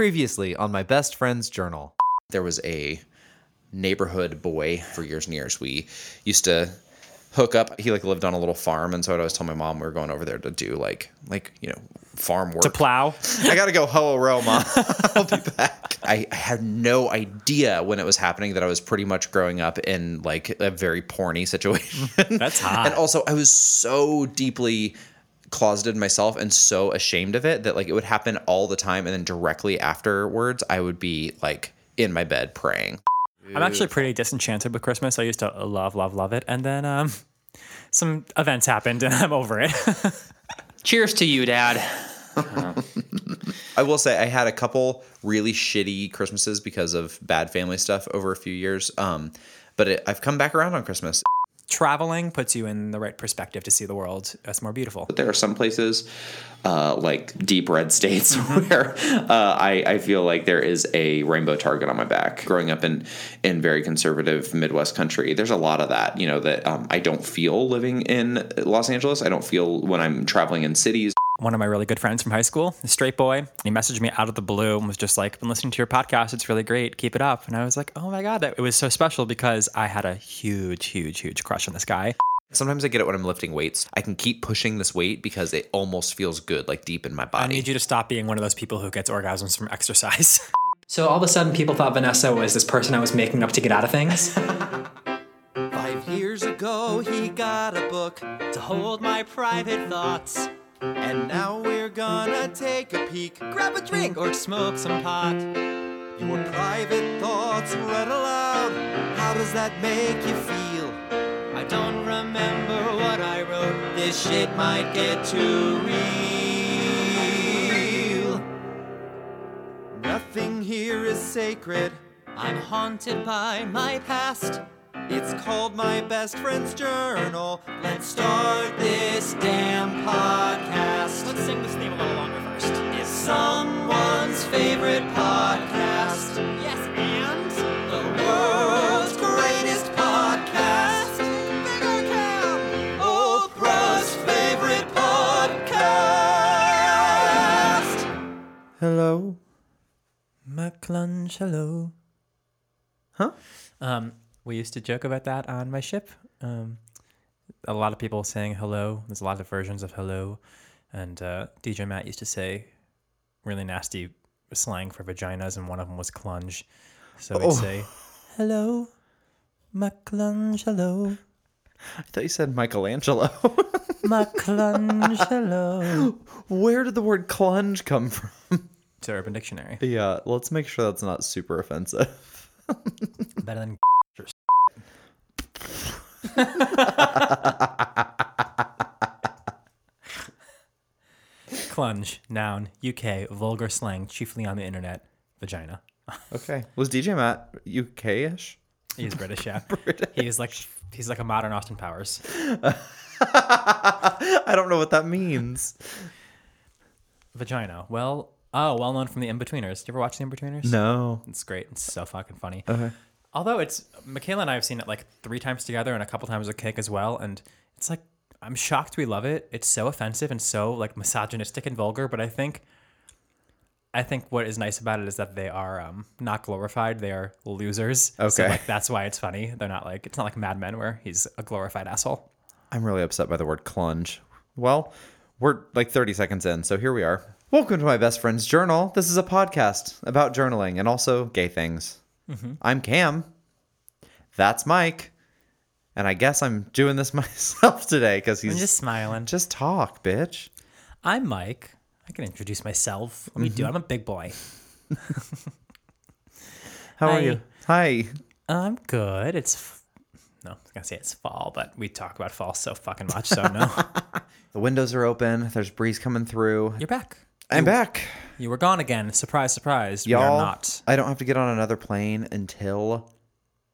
Previously on my best friend's journal. there was a neighborhood boy for years and years. We used to hook up. He like lived on a little farm, and so I'd always tell my mom we were going over there to do like like you know farm work. To plow. I gotta go hoe a row, mom. I'll be back. I, I had no idea when it was happening that I was pretty much growing up in like a very porny situation. That's hot. and also, I was so deeply closeted myself and so ashamed of it that like it would happen all the time, and then directly afterwards, I would be like in my bed praying. I'm actually pretty disenchanted with Christmas. I used to love, love, love it. And then um, some events happened and I'm over it. Cheers to you, Dad. I will say I had a couple really shitty Christmases because of bad family stuff over a few years. Um, but it, I've come back around on Christmas. Traveling puts you in the right perspective to see the world as more beautiful. But there are some places, uh, like deep red states, where uh, I, I feel like there is a rainbow target on my back. Growing up in in very conservative Midwest country, there's a lot of that. You know that um, I don't feel living in Los Angeles. I don't feel when I'm traveling in cities. One of my really good friends from high school, a straight boy, he messaged me out of the blue and was just like, been listening to your podcast. It's really great. Keep it up. And I was like, oh my God, that, it was so special because I had a huge, huge, huge crush on this guy. Sometimes I get it when I'm lifting weights. I can keep pushing this weight because it almost feels good, like deep in my body. I need you to stop being one of those people who gets orgasms from exercise. So all of a sudden, people thought Vanessa was this person I was making up to get out of things. Five years ago, he got a book to hold my private thoughts. And now we're gonna take a peek, grab a drink, or smoke some pot. Your private thoughts read aloud. How does that make you feel? I don't remember what I wrote. This shit might get too real. Nothing here is sacred. I'm haunted by my past. It's called My Best Friend's Journal. Let's start this damn podcast. Let's sing this theme a little longer first. It's someone's favorite podcast. Yes, and the world's greatest podcast. Bigger Cam, Old Bruh's favorite podcast. Hello. McClunch, Huh? Um, we used to joke about that on my ship. Um, a lot of people saying hello. There's a lot of versions of hello. And uh, DJ Matt used to say really nasty slang for vaginas, and one of them was clunge. So we'd Oh. say, hello, McClunch, hello, I thought you said Michelangelo. McClunch, hello. Where did the word clunge come from? It's Urban Dictionary. Yeah, let's make sure that's not super offensive. Better than Clunge, noun, UK, vulgar slang, chiefly on the internet, vagina. Okay. Was DJ Matt UK-ish? He's British, yeah. British. He's like he's like a modern Austin Powers. I don't know what that means. Vagina. Well, oh, well known from the Inbetweeners. Do you ever watch the Inbetweeners? No. It's great. It's so fucking funny. Okay. Although it's Michaela and I have seen it like three times together and a couple times with Kick as well, and it's like I'm shocked we love it. It's so offensive and so like misogynistic and vulgar, but I think I think what is nice about it is that they are um, not glorified. They are losers. So Okay. like that's why it's funny. They're not like it's not like Mad Men where he's a glorified asshole. I'm really upset by the word clunge. Well, we're like 30 seconds in, so here we are. Welcome to my best friend's journal. This is a podcast about journaling and also gay things. Mm-hmm. I'm Cam. That's Mike. And I guess I'm doing this myself today because he's I'm just smiling. just talk, bitch. I'm Mike. I can introduce myself. Let me do. It. Mm-hmm. I'm a big boy. How are you? Hi. I'm good. It's f- no, I was gonna say it's fall, but we talk about fall so fucking much, so no. The windows are open. There's breeze coming through. You're back. I'm back. You were gone again. Surprise, surprise. Y'all, are not. I don't have to get on another plane until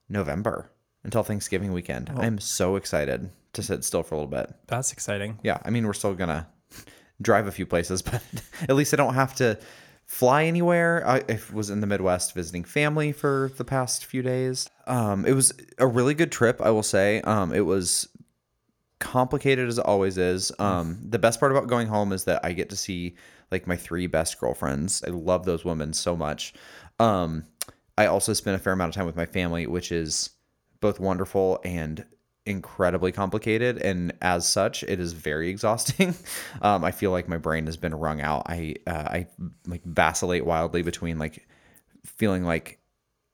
November, until Thanksgiving weekend. I'm so excited to sit still for a little bit. That's exciting. Yeah, I mean, we're still gonna drive a few places, but at least I don't have to fly anywhere. I, I was in the Midwest visiting family for the past few days. Um, it was a really good trip, I will say. Um, it was complicated as it always is. Um, the best part about going home is that I get to see like my three best girlfriends. I love those women so much. Um, I also spend a fair amount of time with my family, which is both wonderful and incredibly complicated and as such it is very exhausting um, i feel like my brain has been wrung out i uh, i like vacillate wildly between like feeling like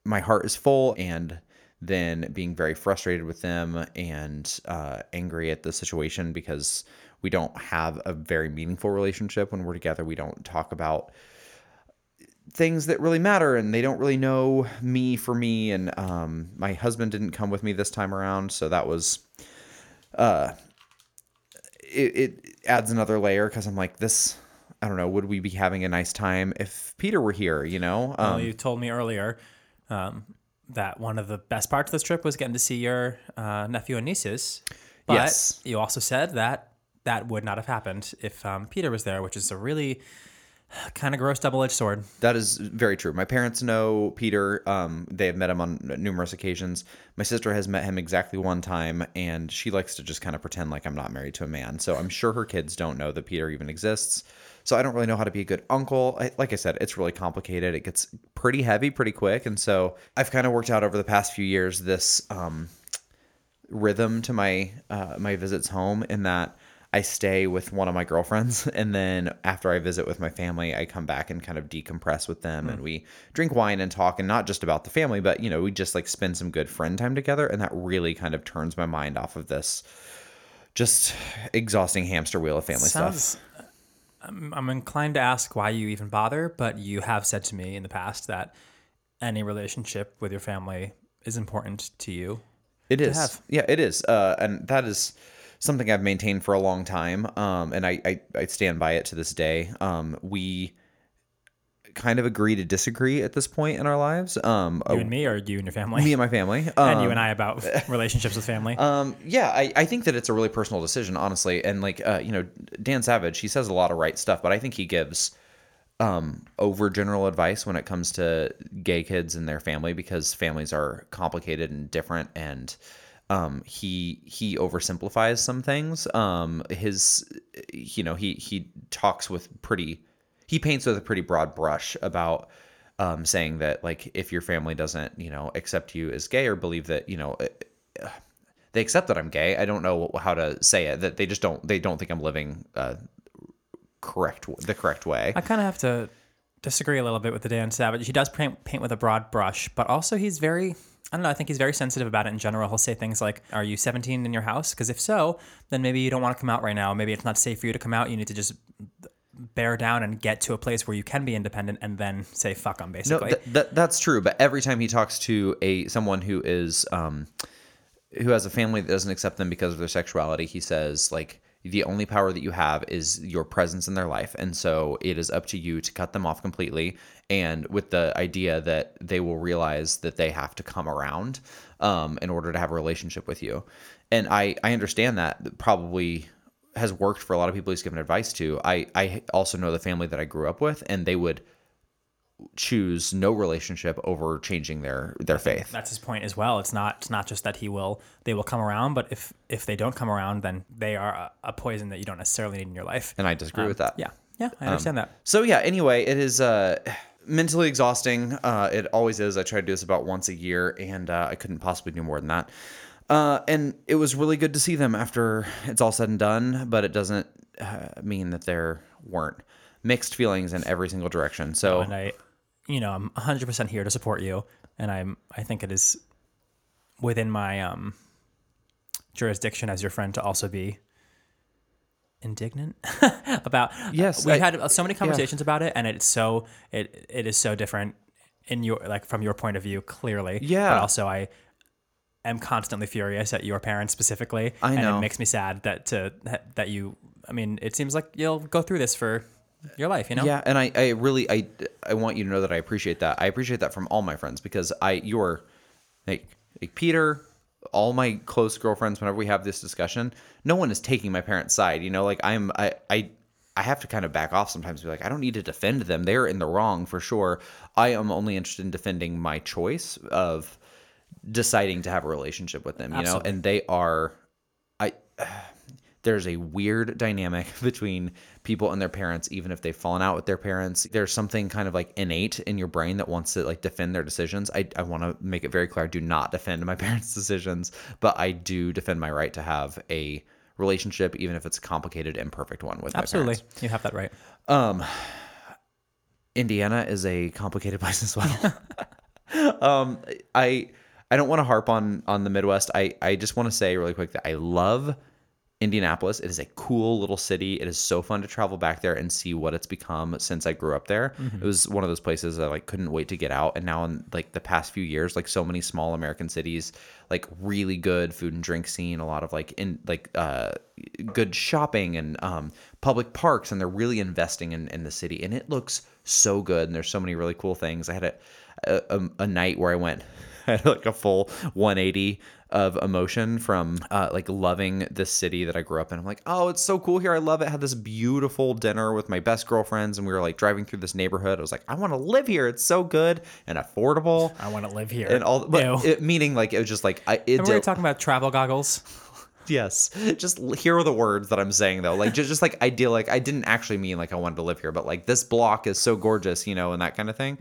my heart is full and then being very frustrated with them and uh, angry at the situation because we don't have a very meaningful relationship when we're together we don't talk about things that really matter and they don't really know me for me and um, my husband didn't come with me this time around so that was uh it, it adds another layer because i'm like this i don't know would we be having a nice time if peter were here you know um, Well, you told me earlier um, that one of the best parts of this trip was getting to see your uh, nephew and nieces. But Yes. you also said that that would not have happened if um, Peter was there, which is a really kind of gross double edged sword. That is very true. My parents know Peter. Um, they have met him on numerous occasions. My sister has met him exactly one time, and she likes to just kind of pretend like I'm not married to a man. So I'm sure her kids don't know that Peter even exists. So I don't really know how to be a good uncle. I, like I said, it's really complicated. It gets pretty heavy pretty quick, and so I've kind of worked out over the past few years this um, rhythm to my uh, my visits home in that I stay with one of my girlfriends and then after I visit with my family I come back and kind of decompress with them and we drink wine and talk and not just about the family but you know we just like spend some good friend time together and that really kind of turns my mind off of this just exhausting hamster wheel of family Sounds. stuff. I'm, I'm inclined to ask why you even bother, but you have said to me in the past that any relationship with your family is important to you. It is. have. Yeah, it is. Uh, and that is something I've maintained for a long time. Um, and I, I, I stand by it to this day. Um, we kind of agree to disagree at this point in our lives. Um, You and me, or you and your family, me and my family. and Um, you and I about relationships with family. um, yeah, I, I think that it's a really personal decision, honestly. And like, uh, you know, Dan Savage, he says a lot of right stuff, but I think he gives um, over general advice when it comes to gay kids and their family because families are complicated and different. And um, he he oversimplifies some things. Um, his, you know, he he talks with pretty, he paints with a pretty broad brush about um, saying that like if your family doesn't you know accept you as gay or believe that you know they accept that I'm gay. I don't know how to say it. That they just don't. They don't think I'm living uh, correct the correct way. I kind of have to disagree a little bit with the Dan Savage. He does paint, paint with a broad brush, but also he's very, I don't know, I think he's very sensitive about it in general. He'll say things like, Are you 17 in your house? Because if so, then maybe you don't want to come out right now. Maybe it's not safe for you to come out. You need to just bear down and get to a place where you can be independent and then say, Fuck them, No, basically. th- th- that's true. But every time he talks to a someone who is um, who has a family that doesn't accept them because of their sexuality, he says like the only power that you have is your presence in their life, and so it is up to you to cut them off completely. And with the idea that they will realize that they have to come around um, in order to have a relationship with you, and I I understand that probably has worked for a lot of people he's given advice to. I I also know the family that I grew up with, and they would choose no relationship over changing their their faith. That's his point as well. It's not it's not just that he will they will come around, but if if they don't come around, then they are a, a poison that you don't necessarily need in your life. And I disagree with that. Yeah, yeah, I understand that. So yeah, anyway, it is uh mentally exhausting. Uh it always is. I try to do this about once a year and uh, I couldn't possibly do more than that. Uh and it was really good to see them after it's all said and done, but it doesn't uh, mean that there weren't mixed feelings in every single direction. So and I, you know, I'm 100% here to support you, and I'm I think it is within my um jurisdiction as your friend to also be indignant about Yes, we I- had so many conversations about it and it's so it it is so different in your like from your point of view clearly. Yeah. but also I am constantly furious at your parents specifically I and it makes me sad that to that you I mean it seems like you'll go through this for your life you know Yeah, and I, I really I I want you to know that I appreciate that. I appreciate that from all my friends because I you're like like Peter, all my close girlfriends, whenever we have this discussion, no one is taking my parents' side. You know, like I'm I I I have to kind of back off sometimes be like, I don't need to defend them. They're in the wrong for sure. I am only interested in defending my choice of deciding to have a relationship with them, you know, and they are I there's a weird dynamic between people and their parents, even if they've fallen out with their parents. There's something kind of like innate in your brain that wants to like defend their decisions. I, I want to make it very clear I do not defend my parents' decisions, but I do defend my right to have a relationship, even if it's a complicated, imperfect one with Absolutely. my parents. You have that right. Um indiana is a complicated place as well. um, I I don't want to harp on on the Midwest. I I just want to say really quick that I love Indianapolis. It is a cool little city. It is so fun to travel back there and see what it's become since I grew up there. It was one of those places that I like couldn't wait to get out. And now in like the past few years, like so many small American cities, like really good food and drink scene, a lot of like in like uh good shopping and um public parks and they're really investing in, in the city and it looks so good and there's so many really cool things. I had a a, a night where I went had like a full 180 of emotion from uh, like loving this city that I grew up in. I'm like, oh, it's so cool here. I love it. had this beautiful dinner with my best girlfriends, and we were like driving through this neighborhood. I was like, I want to live here. It's so good and affordable. I want to live here. And all, but it, meaning like it was just like I. It Remember we were talking about travel goggles? Yes. Just l- hear the words that I'm saying though. Like just, just like ideal like I didn't actually mean like I wanted to live here, but like this block is so gorgeous, you know, and that kind of thing.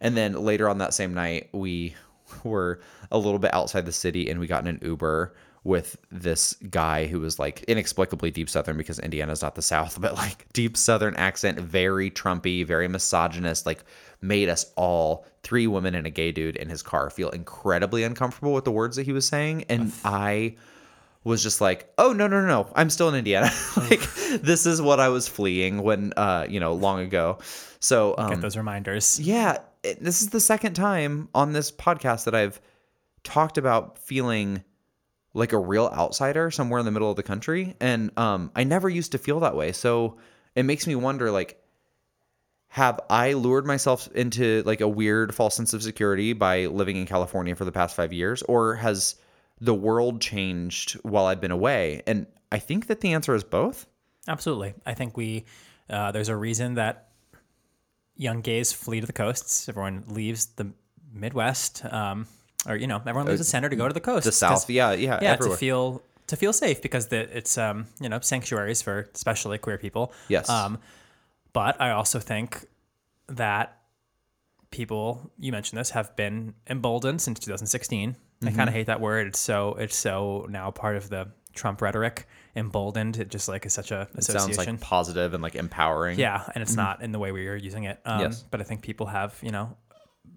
And then later on that same night, we were a little bit outside the city and we got in an Uber with this guy who was like inexplicably deep southern because Indiana's not the south, but like deep southern accent, very Trumpy, very misogynist, like made us all three women and a gay dude in his car feel incredibly uncomfortable with the words that he was saying. And I was just like, oh no no no no, I'm still in Indiana. like this is what I was fleeing when uh you know long ago. So um, Get those reminders. yeah, this is the second time on this podcast that I've talked about feeling like a real outsider somewhere in the middle of the country, and um I never used to feel that way. So it makes me wonder like have I lured myself into like a weird false sense of security by living in California for the past 5 years or has the world changed while I've been away? And I think that the answer is both. Absolutely. I think we uh, there's a reason that young gays flee to the coasts. Everyone leaves the Midwest, um, or you know, everyone leaves the center to go to the coast. Uh, The South, yeah, yeah, yeah, everywhere. to feel to feel safe because the, it's um, you know sanctuaries for especially queer people. Yes. Um, but I also think that people you mentioned this have been emboldened since 2016. I Mm-hmm. kind of hate that word. It's so it's so now part of the Trump rhetoric. Emboldened. It just like is such a It sounds like positive and like empowering. Yeah, and it's not in the way we are using it. Um, Yes. But I think people have, you know,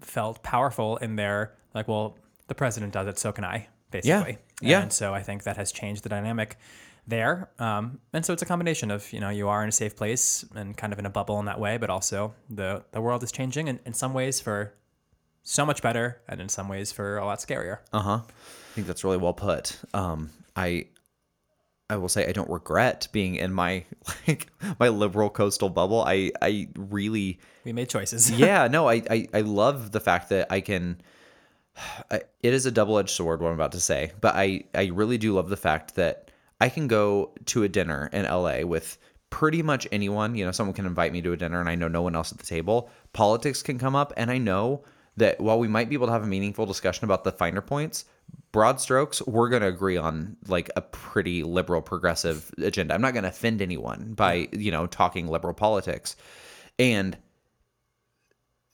felt powerful in their like, well, the president does it, so can I, basically. Yeah. And so I think that has changed the dynamic there. Um, and so it's a combination of, you know, you are in a safe place and kind of in a bubble in that way, but also the the world is changing and in some ways for so much better and in some ways for a lot scarier. Uh huh. I think that's really well put. Um, I I will say I don't regret being in my like my liberal coastal bubble. I I really We made choices. yeah no I I, I love the fact that I can. I, it is a double edged sword what I'm about to say, but I I really do love the fact that I can go to a dinner in LA with pretty much anyone. You know, someone can invite me to a dinner, and I know no one else at the table. Politics can come up, and I know that while we might be able to have a meaningful discussion about the finer points, broad strokes, we're going to agree on like a pretty liberal progressive agenda. I'm not going to offend anyone by, you know, talking liberal politics. And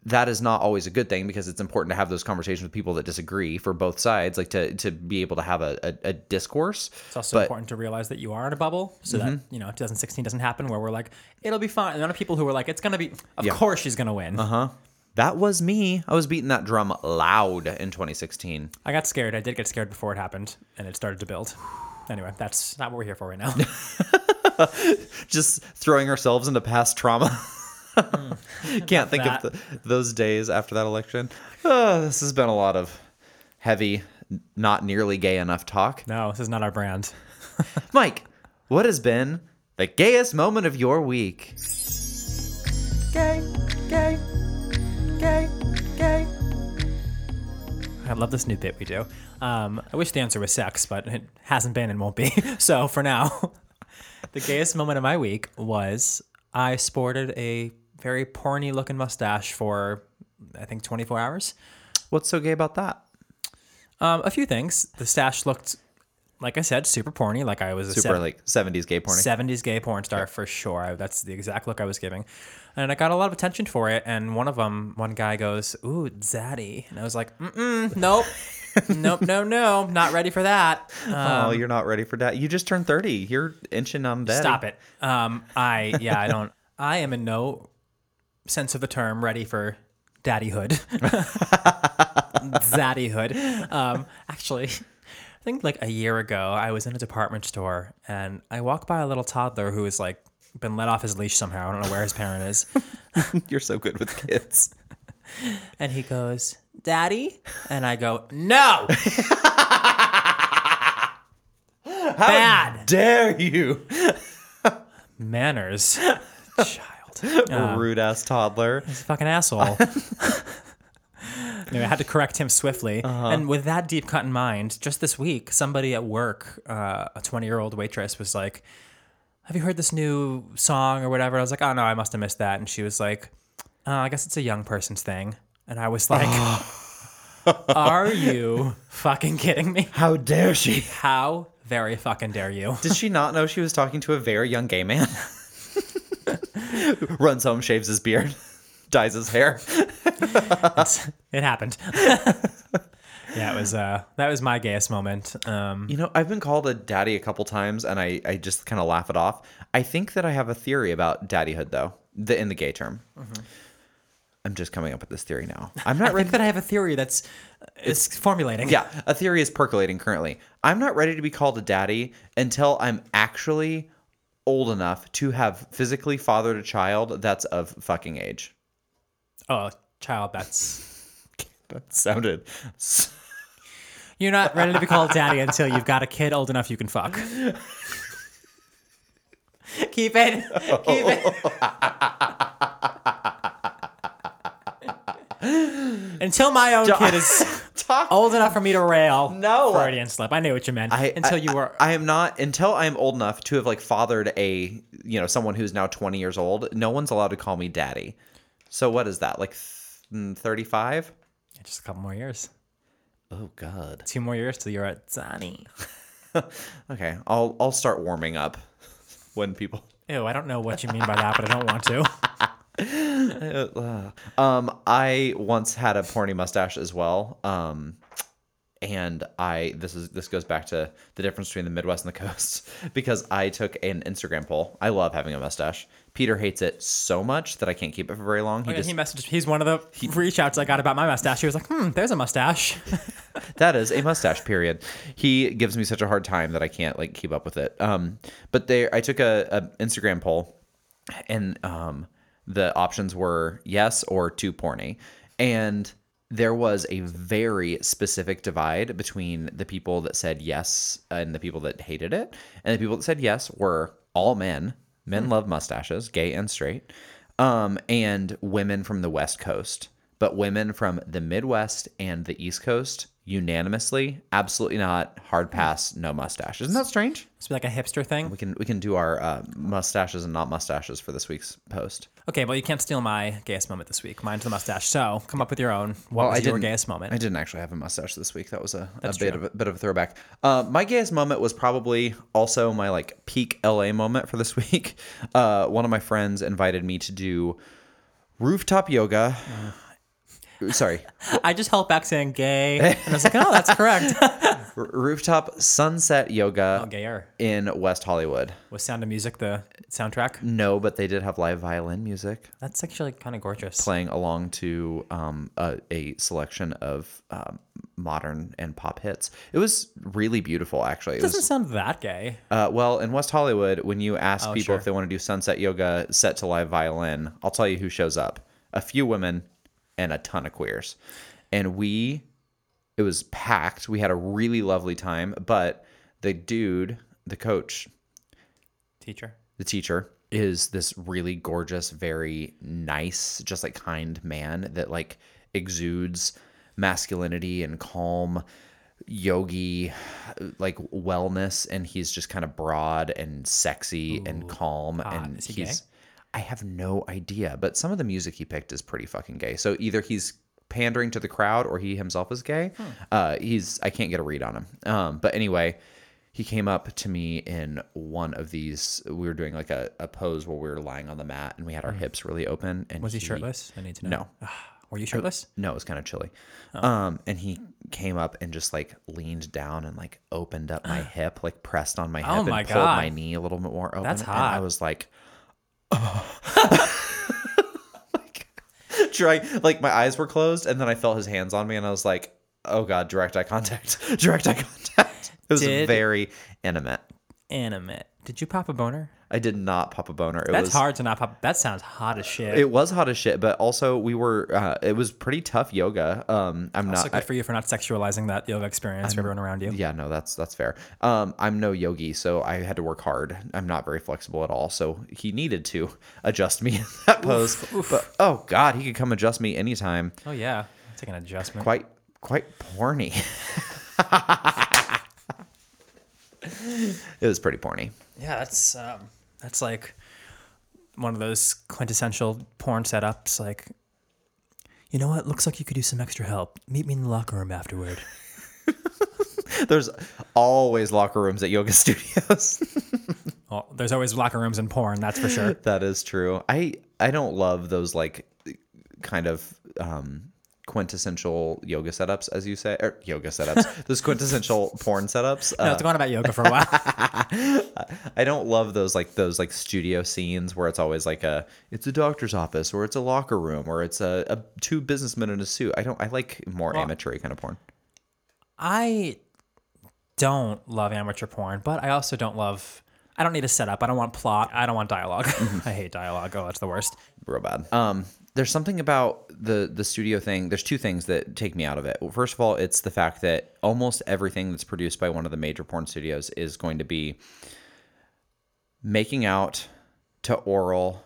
that is not always a good thing because it's important to have those conversations with people that disagree for both sides, like to to be able to have a, a, a discourse. It's also But- important to realize that you are in a bubble so that, Mm-hmm. you know, 2016 doesn't happen where we're like, it'll be fine. And there are people who were like, it's going to be, of Yeah. course she's going to win. Uh-huh. That was me. I was beating that drum loud in 2016. I got scared. I did get scared before it happened and it started to build. Anyway, that's not what we're here for right now. Just throwing ourselves into past trauma. Can't think That. of the, those days after that election. Uh, this has been a lot of heavy, not nearly gay enough talk. no, this is not our brand. Mike, what has been the gayest moment of your week? Gay, gay, gay, I love this new bit we do. Um, I wish the answer was sex, but it hasn't been and won't be. so for now, the gayest moment of my week was I sported a very porny looking mustache for, I think, 24 hours. What's so gay about that? Um, a few things. The stash looked like I said, super porny. Like I was a Super like 70s gay porn. 70s gay porn star for sure. I, that's the exact look I was giving. And I got a lot of attention for it. And one of them, one guy goes, Ooh, zaddy. And I was like, Mm-mm, nope. nope, no, no. Not ready for that. oh, you're not ready for that. You just turned 30. You're inching on daddy. Stop it. Um, I, yeah, I don't, I am in no sense of the term ready for daddyhood. zaddyhood. Um, actually, think like a year ago, I was in a department store and I walked by a little toddler who was like been let off his leash somehow. I don't know where his parent is. You're so good with kids. And he goes, Daddy? And I go, No. Bad Dare you? manners, child. Um, Rude ass toddler. He's a fucking asshole. Anyway, I had to correct him swiftly. And with that deep cut in mind, just this week, somebody at work, uh, a 20 year old waitress, was like, Have you heard this new song or whatever? I was like, Oh no, I must have missed that. And she was like, oh, I guess it's a young person's thing. And I was like, Are you fucking kidding me? How dare she? How very fucking dare you? Did she not know she was talking to a very young gay man? Runs home, shaves his beard, dyes his hair. It happened. yeah, it was uh that was my gayest moment. Um You know, I've been called a daddy a couple times, and I, I just kind of laugh it off. I think that I have a theory about daddyhood, though, the, in the gay term. I'm just coming up with this theory now. I'm not I ready. think that I have a theory that's it's formulating. yeah, a theory is percolating currently. I'm not ready to be called a daddy until I'm actually old enough to have physically fathered a child that's of fucking age. Oh, child, that's That sounded. You're not ready to be called daddy until you've got a kid old enough you can fuck. Keep it. Keep it. until my own kid is old enough for me to rail. No. Freudian slip. I knew what you meant. I, until I- you were. I, I am not until I am old enough to have like fathered a you know someone who's now 20 years old. No one's allowed to call me daddy. So what is that like 35? just a couple more years. Oh God. Two more years till you're at Zani. Okay, I'll I'll start warming up when people. Ew, I don't know what you mean by that, but I don't want to. Um, I once had a porny mustache as well. Um, and I this is this goes back to the difference between the Midwest and the coast because I took an Instagram poll. I love having a mustache. Peter hates it so much that I can't keep it for very long. He Oh, Yeah, just he messaged. He's one of the reach outs I got about my mustache. He was like, "Hmm, there's a mustache." that is a mustache period he gives me such a hard time that i can't like keep up with it um but there i took a, a instagram poll and um the options were yes or too porny and there was a very specific divide between the people that said yes and the people that hated it and the people that said yes were all men men love mustaches gay and straight um and women from the west coast but women from the Midwest and the East Coast unanimously, absolutely not. Hard pass, no mustache. Isn't that strange? It's like a hipster thing. We can we can do our uh, mustaches and not mustaches for this week's post. Okay, well, you can't steal my gayest moment this week. Mine's the mustache. So come up with your own. What was I your gayest moment? I didn't actually have a mustache this week. That was a, a That's bit of a bit of a throwback. Uh, my gayest moment was probably also my like peak LA moment for this week. Uh, one of my friends invited me to do rooftop yoga. Sorry, I just held back saying gay, and I was like, "Oh, that's correct." r- rooftop sunset yoga oh, gayer. in West Hollywood. Was Sound of Music the soundtrack? No, but they did have live violin music That's actually kind of gorgeous. playing along to um, a, a selection of um, modern and pop hits. It was really beautiful, actually. It doesn't was, sound that gay. uh, well, in West Hollywood, when you ask Oh, people sure. if they want to do sunset yoga set to live violin, I'll tell you who shows up: a few women and a ton of queers. And we, it was packed. We had a really lovely time, but the dude, the coach, Teacher. the teacher is this really gorgeous very nice just like kind man that like exudes masculinity and calm yogi like wellness and he's just kind of broad and sexy and calm and he's i have no idea but some of the music he picked is pretty fucking gay so either he's pandering to the crowd or he himself is gay uh he's i can't get a read on him um but anyway he came up to me in one of these. We were doing like a, a pose where we were lying on the mat and we had our hips really open. And Mm. Was he shirtless? I need to know. No. Were you shirtless? No, it was kind of chilly. Oh. Um, and he came up and just like leaned down and like opened up my hip, like pressed on my hip Oh and my pulled my knee a little bit more open. That's And I was like, like, try, like my eyes were closed, and then I felt his hands on me, and I was like, oh god, direct eye contact, direct eye contact. It was Did- very intimate. Animate. Did you pop a boner? I did not pop a boner. It That's was, hard to not pop. That sounds hot as shit. It was hot as shit, but also we were. Uh, it was pretty tough yoga. Um, I'm also not. good I- for you for not sexualizing that yoga experience for everyone around you. Yeah, no, that's that's fair. Um, I'm no yogi, so I had to work hard. I'm not very flexible at all, so he needed to adjust me in that pose. But oh god, he could come adjust me anytime. Oh yeah, take an adjustment. Quite quite porny. it was pretty porny. Yeah, that's um, that's like one of those quintessential porn setups. Like, you know what? Looks like you could use some extra help. Meet me in the locker room afterward. There's always locker rooms at yoga studios. Well, there's always locker rooms in porn. That's for sure. that is true. I I don't love those like kind of um quintessential yoga setups as you say or yoga setups those quintessential porn setups no, Uh, it's going about yoga for a while. I don't love those like those like studio scenes where it's always like a it's a doctor's office or it's a locker room or it's a, a two businessmen in a suit. I don't I like more amateur kind of porn. I don't love amateur porn, but I also don't love. I don't need a setup. I don't want plot. I don't want dialogue. I hate dialogue. Oh, that's the worst. real bad. Um, there's something about the the studio thing. There's two things that take me out of it. Well, First of all, it's the fact that almost everything that's produced by one of the major porn studios is going to be making out to oral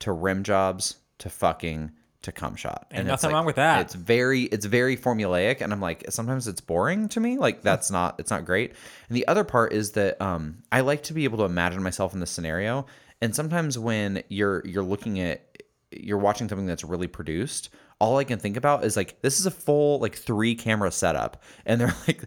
to rim jobs to fucking to cum shot. And, it's nothing like- wrong with that. It's very it's very formulaic and I'm like sometimes it's boring to me. Like that's not it's not great. And the other part is that um I like to be able to imagine myself in this scenario and sometimes when you're you're looking at you're watching something that's really produced all I can think about is like this is a full like three camera setup and they're like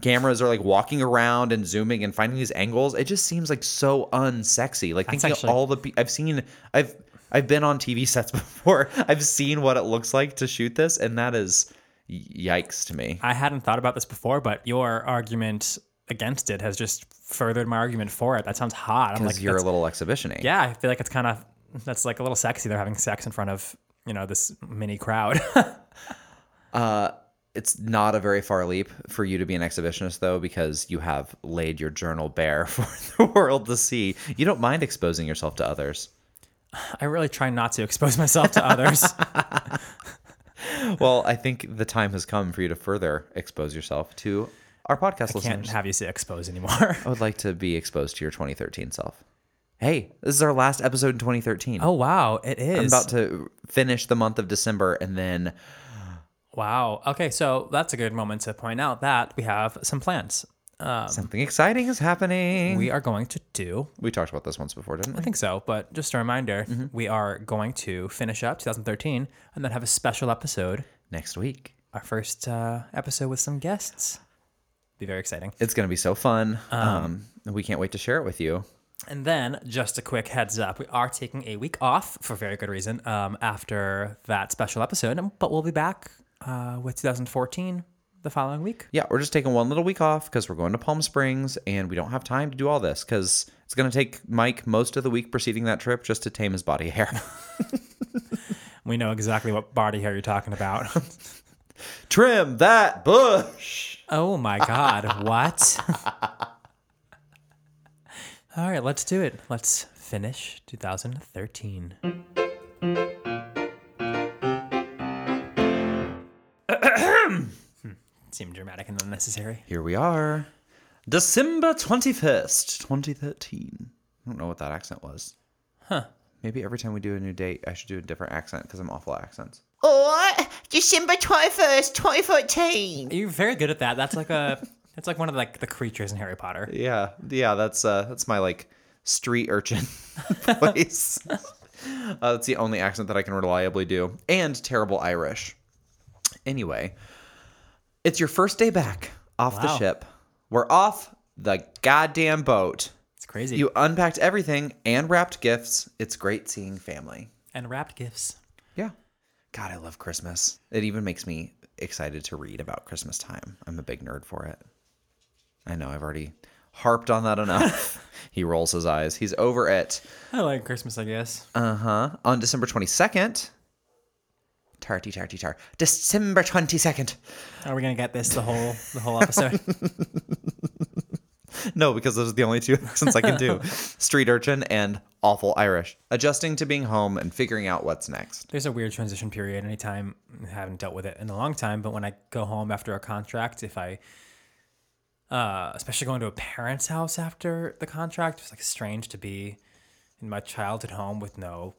cameras are like walking around and zooming and finding these angles. It just seems like so unsexy. Like That's thinking actually- all the pe- I've seen I've I've been on TV sets before. I've seen what it looks like to shoot this and that is yikes to me. I hadn't thought about this before, but your argument against it has just furthered my argument for it. That sounds hot. I'm like, you're a little exhibitioning yeah, I feel like it's kind of that's like a little sexy. They're having sex in front of you know this mini crowd. Uh, it's not a very far leap for you to be an exhibitionist though because you have laid your journal bare for the world to see you don't mind exposing yourself to others I really try not to expose myself to others. well i think the time has come for you to further expose yourself to our podcast listeners. Can't have you say expose anymore. i would like to be exposed to your 2013 self hey this is our last episode in 2013 oh wow, it is. i'm about to finish the month of december and then Wow. Okay, so that's a good moment to point out that we have some plans. something exciting is happening We are going to do, we talked about this once before didn't I think so, but just a reminder, Mm-hmm. we are going to finish up 2013 and then have a special episode, next week our first uh, episode with some guests. Be very exciting. It's going to be so fun. Um, we can't wait to share it with you. And then, just a quick heads up, we are taking a week off for very good reason um, after that special episode, but we'll be back uh, with 2014 the following week. Yeah, we're just taking one little week off because we're going to Palm Springs and we don't have time to do all this because it's going to take Mike most of the week preceding that trip just to tame his body hair. We know exactly what body hair you're talking about. Trim that bush. oh my God, what? All right, let's do it. Let's finish 2013. Hmm, seemed dramatic and unnecessary. Here we are. December 21st, 2013. I don't know what that accent was. Huh. Maybe every time we do a new date, I should do a different accent because I'm awful at accents. Or December 21st, 2014. You're very good at that. That's like a that's like one of like the creatures in Harry Potter. Yeah, yeah, that's uh that's my like street urchin voice. uh, that's the only accent that I can reliably do, and terrible Irish. Anyway, it's your first day back off the ship. We're off the goddamn boat. It's crazy. You unpacked everything and wrapped gifts. It's great seeing family. and wrapped gifts. Yeah. God, I love Christmas. It even makes me excited to read about Christmas time. I'm a big nerd for it. I know I've already harped on that enough. he rolls his eyes. He's over it. I like Christmas, I guess. Uh huh. On December 22nd. Tarty, tarty, tar. December 22nd. Are we gonna get this the whole the whole episode? No, because those are the only two accents I can do street urchin and awful Irish. Adjusting to being home and figuring out what's next. There's a weird transition period. Anytime I haven't dealt with it in a long time, but when I go home after a contract, if I, uh, especially going to a parent's house after the contract, it's like strange to be in my childhood home with no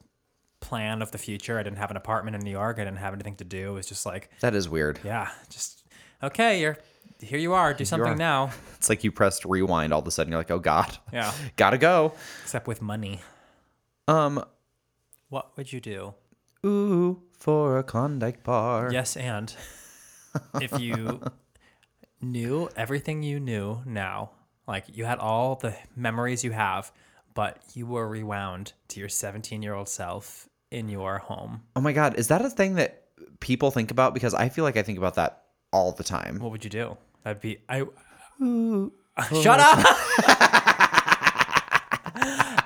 plan of the future. I didn't have an apartment in New York. I didn't have anything to do. It was just like, That is weird. yeah, just okay. You're here. You are. Do something are. now. It's like you pressed rewind all of a sudden. You're like, oh God. Yeah. Gotta go. Except with money. Um, What would you do? ooh, for a Klondike bar. Yes, and if you knew everything you knew now, like you had all the memories you have, but you were rewound to your 17 year old self in your home, Oh my God. Is that a thing that people think about? Because I feel like I think about that all the time. what would you do? That'd be I. Shut up!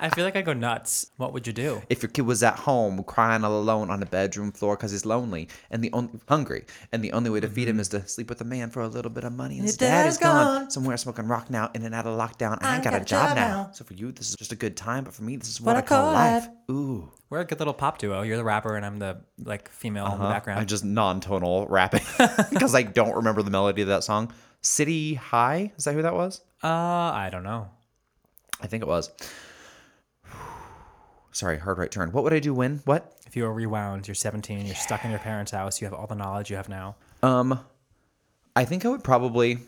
I feel like I go nuts. What would you do? If your kid was at home crying all alone on the bedroom floor because he's lonely and the only hungry, and the only way to feed him is to sleep with a man for a little bit of money, and his dad is gone somewhere smoking rock now, in and out of lockdown. I ain't got, a job, now. So for you, this is just a good time, but for me, this is what, I call life. Ooh, We're a good little pop duo. You're the rapper, and I'm the like female in the background. I'm just non-tonal rapping because I don't remember the melody of that song. City High, is that who that was? uh, I don't know. I think it was. Sorry, hard right turn. What would I do when? What? If you were rewound, you're 17, you're stuck in your parents' house, you have all the knowledge you have now. Um, I think I would probably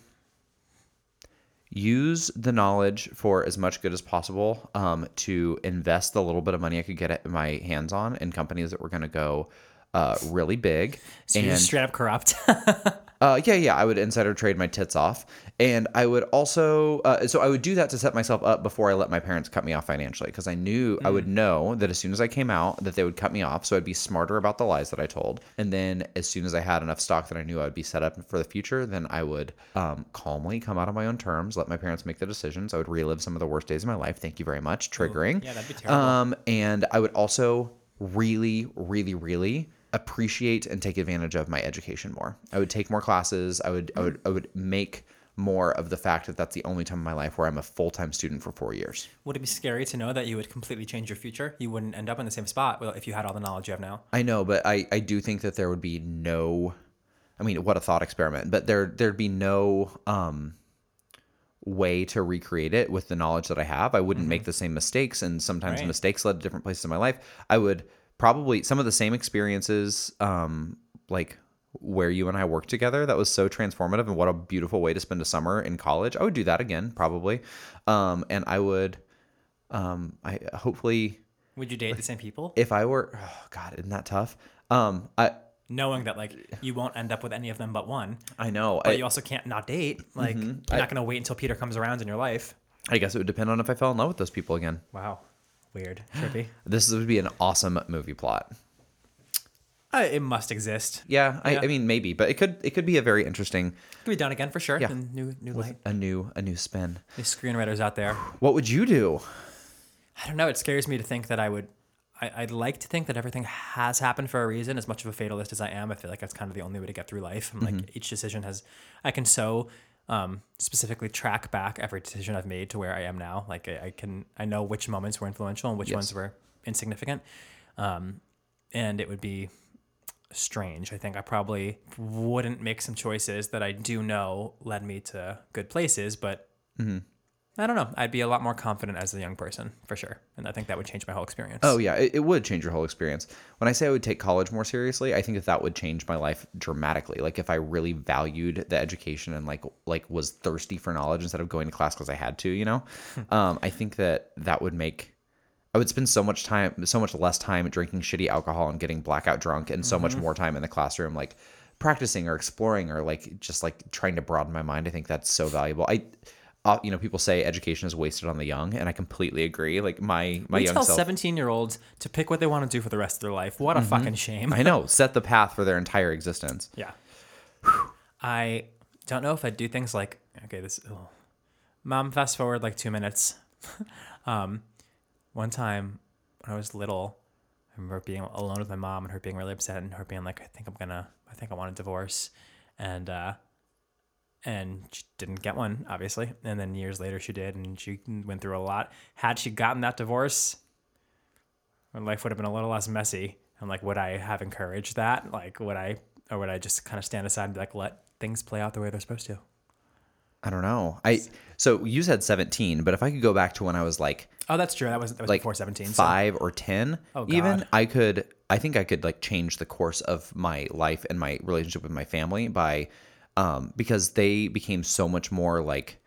use the knowledge for as much good as possible um, to invest the little bit of money I could get my hands on in companies that were going to go uh, really big. So just straight up corrupt. Uh, yeah, yeah, I would insider trade my tits off, and I would also, uh, so I would do that to set myself up before I let my parents cut me off financially, because I knew I would know that as soon as I came out that they would cut me off, so I'd be smarter about the lies that I told, and then as soon as I had enough stock that I knew I would be set up for the future, then I would um, calmly come out on my own terms, let my parents make the decisions. I would relive some of the worst days of my life. Thank you very much, triggering. yeah, that'd be terrible. Um, and I would also really, really, really appreciate and take advantage of my education more. I would take more classes. I would, I would, I would make more of the fact that that's the only time in my life where I'm a full time student for four years. would it be scary to know that you would completely change your future? You wouldn't end up in the same spot well, if you had all the knowledge you have now. I know, but I, I do think that there would be no, I mean, what a thought experiment, but there, there'd be no, um, way to recreate it with the knowledge that I have. I wouldn't make the same mistakes, and sometimes Right. mistakes led to different places in my life. I would probably some of the same experiences, um, like where you and I worked together. That was so transformative, and what a beautiful way to spend a summer in college. I would do that again, probably, um, and I would, um, I hopefully, Would you date the same people? if I were, oh God, isn't that tough? Um, I. Knowing that like you won't end up with any of them but one. I know. But I, you also can't not date. Like you're not gonna wait until Peter comes around in your life. I guess it would depend on if I fell in love with those people again. Wow. Weird. Trippy. This would be an awesome movie plot. uh, it must exist. Yeah, I, Yeah. I mean maybe, but it could it could be a very interesting Could be done again for sure. Yeah. New new light. a new a new spin. There's screenwriters out there. What would you do? I don't know. It scares me to think that I would. I, I'd like to think that everything has happened for a reason. As much of a fatalist as I am, I feel like that's kind of the only way to get through life. I'm Mm-hmm. like each decision has. I can so um, specifically track back every decision I've made to where I am now. Like I, I can. I know which moments were influential and which Yes. ones were insignificant. Um, and it would be strange. I think I probably wouldn't make some choices that I do know led me to good places, but Mm-hmm. I don't know. I'd be a lot more confident as a young person for sure, and I think that would change my whole experience. Oh yeah, it, it would change your whole experience. When I say I would take college more seriously, I think that that would change my life dramatically. Like if I really valued the education and like like was thirsty for knowledge instead of going to class because I had to, you know, um, I think that that would make I would spend so much time, so much less time drinking shitty alcohol and getting blackout drunk, and so much more time in the classroom, like practicing or exploring or like just like trying to broaden my mind. I think that's so valuable. I uh, you know, people say education is wasted on the young, and I completely agree. Like my my we young tell self, 17 year olds to pick what they want to do for the rest of their life. What a fucking shame. I know, set the path for their entire existence. Yeah. I don't know if I do things like okay, this. Oh. Mom, fast forward like two minutes. um, one time when I was little, I remember being alone with my mom and her being really upset and her being like, "I think I'm gonna, I think I want a divorce," and uh, and she didn't get one, obviously. And then years later, she did, and she went through a lot. Had she gotten that divorce, her life would have been a little less messy. And like, would I have encouraged that? Like, would I, or would I just kind of stand aside and be like, let things play out the way they're supposed to? I don't know. I so you said seventeen, but if I could go back to when I was like Oh, that's true. That was that was like before seventeen. so- five or ten. Oh, even God. I could. I think I could like change the course of my life and my relationship with my family by, um, because they became so much more like,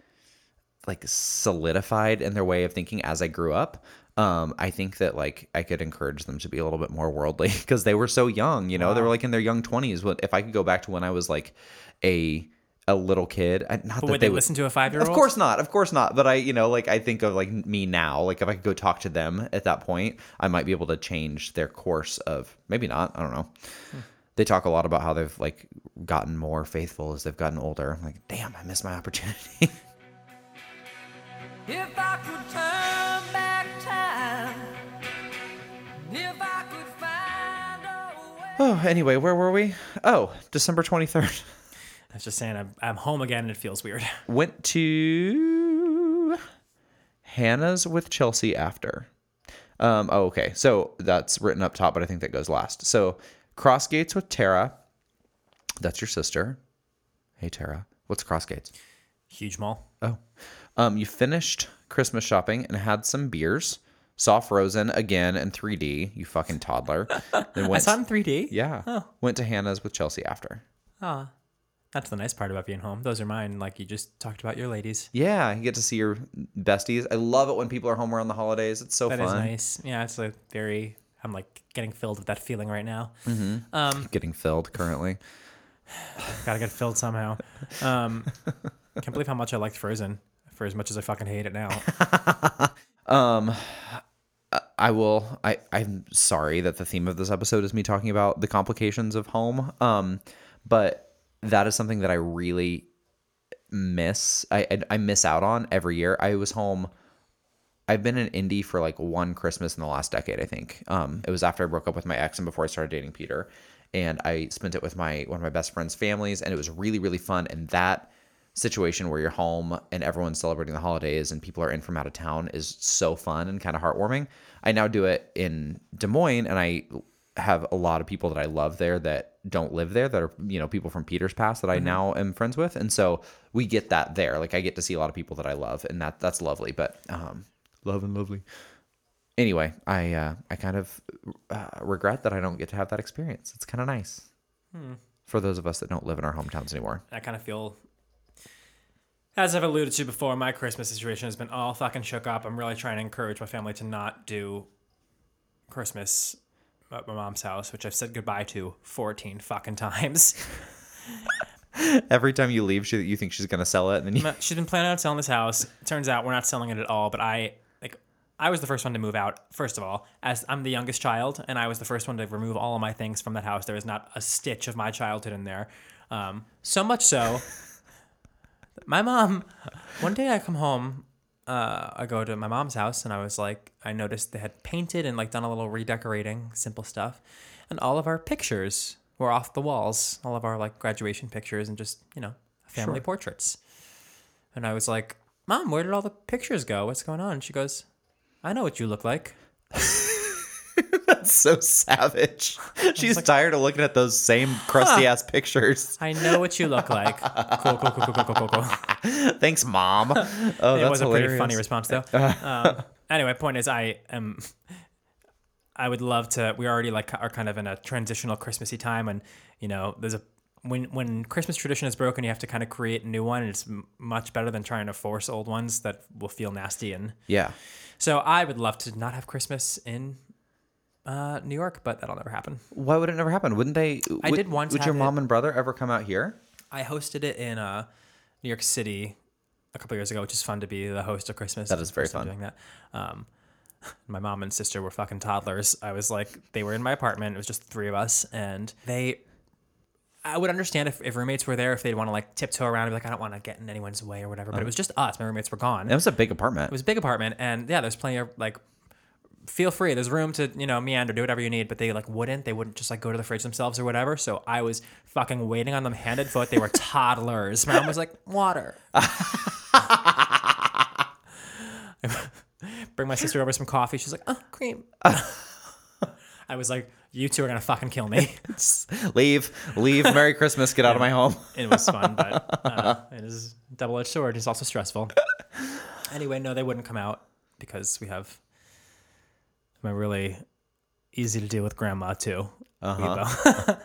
like solidified in their way of thinking as I grew up. Um, I think that like I could encourage them to be a little bit more worldly because they were so young. You know, they were like in their young twenties. What if I could go back to when I was like a a little kid? I, not that would they would listen to a five-year-old? Of course not. Of course not. But I, you know, like I think of like me now. Like if I could go talk to them at that point, I might be able to change their course of maybe not. I don't know. They talk a lot about how they've like gotten more faithful as they've gotten older. I'm like, damn, I missed my opportunity. If I could turn back time, if I could find a way. oh, anyway, where were we? Oh, December 23rd. I was just saying, I'm, I'm home again and it feels weird. Went to Hannah's with Chelsea after. Um, oh, okay. So that's written up top, but I think that goes last. So Crossgates with Tara. That's your sister. Hey, Tara. What's Crossgates? Huge mall. Oh. Um, you finished Christmas shopping and had some beers. Saw Frozen again in 3D. You fucking toddler. Then I went. saw it in 3D. yeah. Went to Hannah's with Chelsea after. Ah, that's the nice part about being home. Those are mine. Like you just talked about your ladies. Yeah, you get to see your besties. I love it when people are home around the holidays. It's so fun. That is fun. nice. Yeah, it's a very. I'm like getting filled with that feeling right now. Getting filled currently. Gotta get filled somehow. Um, can't believe how much I liked Frozen. For as much as I fucking hate it now. I will. I I'm sorry that the theme of this episode is me talking about the complications of home. Um, but that is something that I really miss. I I, I miss out on every year. I was home. I've been in Indy for like one Christmas in the last decade, I think. Um, it was after I broke up with my ex and before I started dating Peter, and I spent it with my one of my best friends' families, and it was really really fun. And that situation where you're home and everyone's celebrating the holidays and people are in from out of town is so fun and kind of heartwarming. I now do it in Des Moines, and I have a lot of people that I love there that don't live there that are you know people from Peter's past that I now am friends with, and so we get that there. Like I get to see a lot of people that I love, and that that's lovely. But um, love and lovely. Anyway, I uh, I kind of uh, regret that I don't get to have that experience. It's kind of nice for those of us that don't live in our hometowns anymore. I kind of feel, as I've alluded to before, my Christmas situation has been all fucking shook up. I'm really trying to encourage my family to not do Christmas at my mom's house, which I've said goodbye to 14 fucking times. Every time you leave, she, you think she's gonna sell it, and then you, She's been planning on selling this house. Turns out we're not selling it at all, but I I was the first one to move out, first of all, as I'm the youngest child, and I was the first one to remove all of my things from that house. There is not a stitch of my childhood in there. Um, so much so, my mom, one day I come home, uh, I go to my mom's house, and I was like, I noticed they had painted and like done a little redecorating, simple stuff, and all of our pictures were off the walls, all of our like graduation pictures and just, you know, family portraits. And I was like, Mom, where did all the pictures go? What's going on? And she goes, I know what you look like. that's so savage. She's tired of looking at those same crusty ass pictures. I know what you look like. Cool, cool, cool, cool, cool, cool, cool. Thanks, mom. Oh, it that's was a pretty funny response, though. um, anyway, point is, I am. I would love to. We already like are kind of in a transitional Christmassy time, and you know, there's a when when Christmas tradition is broken, you have to kind of create a new one, and it's m- much better than trying to force old ones that will feel nasty. And Yeah. so, I would love to not have Christmas in uh, New York, but that'll never happen. Why would it never happen? Wouldn't they? I would, did once Would your have mom it- and brother ever come out here? I hosted it in uh, New York City a couple years ago, which is fun to be the host of Christmas. That is very First time fun. Doing that. Um, my mom and sister were fucking toddlers. I was like, they were in my apartment. It was just the three of us, and they. I would understand if, if roommates were there, if they'd want to like tiptoe around and be like, I don't want to get in anyone's way or whatever. But it uh-huh. was just us. My roommates were gone. It was a big apartment. It was a big apartment, and yeah, there's plenty of like. Feel free. There's room to you know meander, do whatever you need. But they like wouldn't. They wouldn't just like go to the fridge themselves or whatever. So I was fucking waiting on them hand and foot. They were toddlers. My mom was like water. Bring my sister over some coffee. She's like, oh, cream. I was like, you two are gonna fucking kill me. leave, leave. Merry Christmas. Get out of my home. it was fun, but uh, it is double edged sword. It's also stressful. Anyway, no, they wouldn't come out because we have my really easy to deal with grandma too. Uh-huh.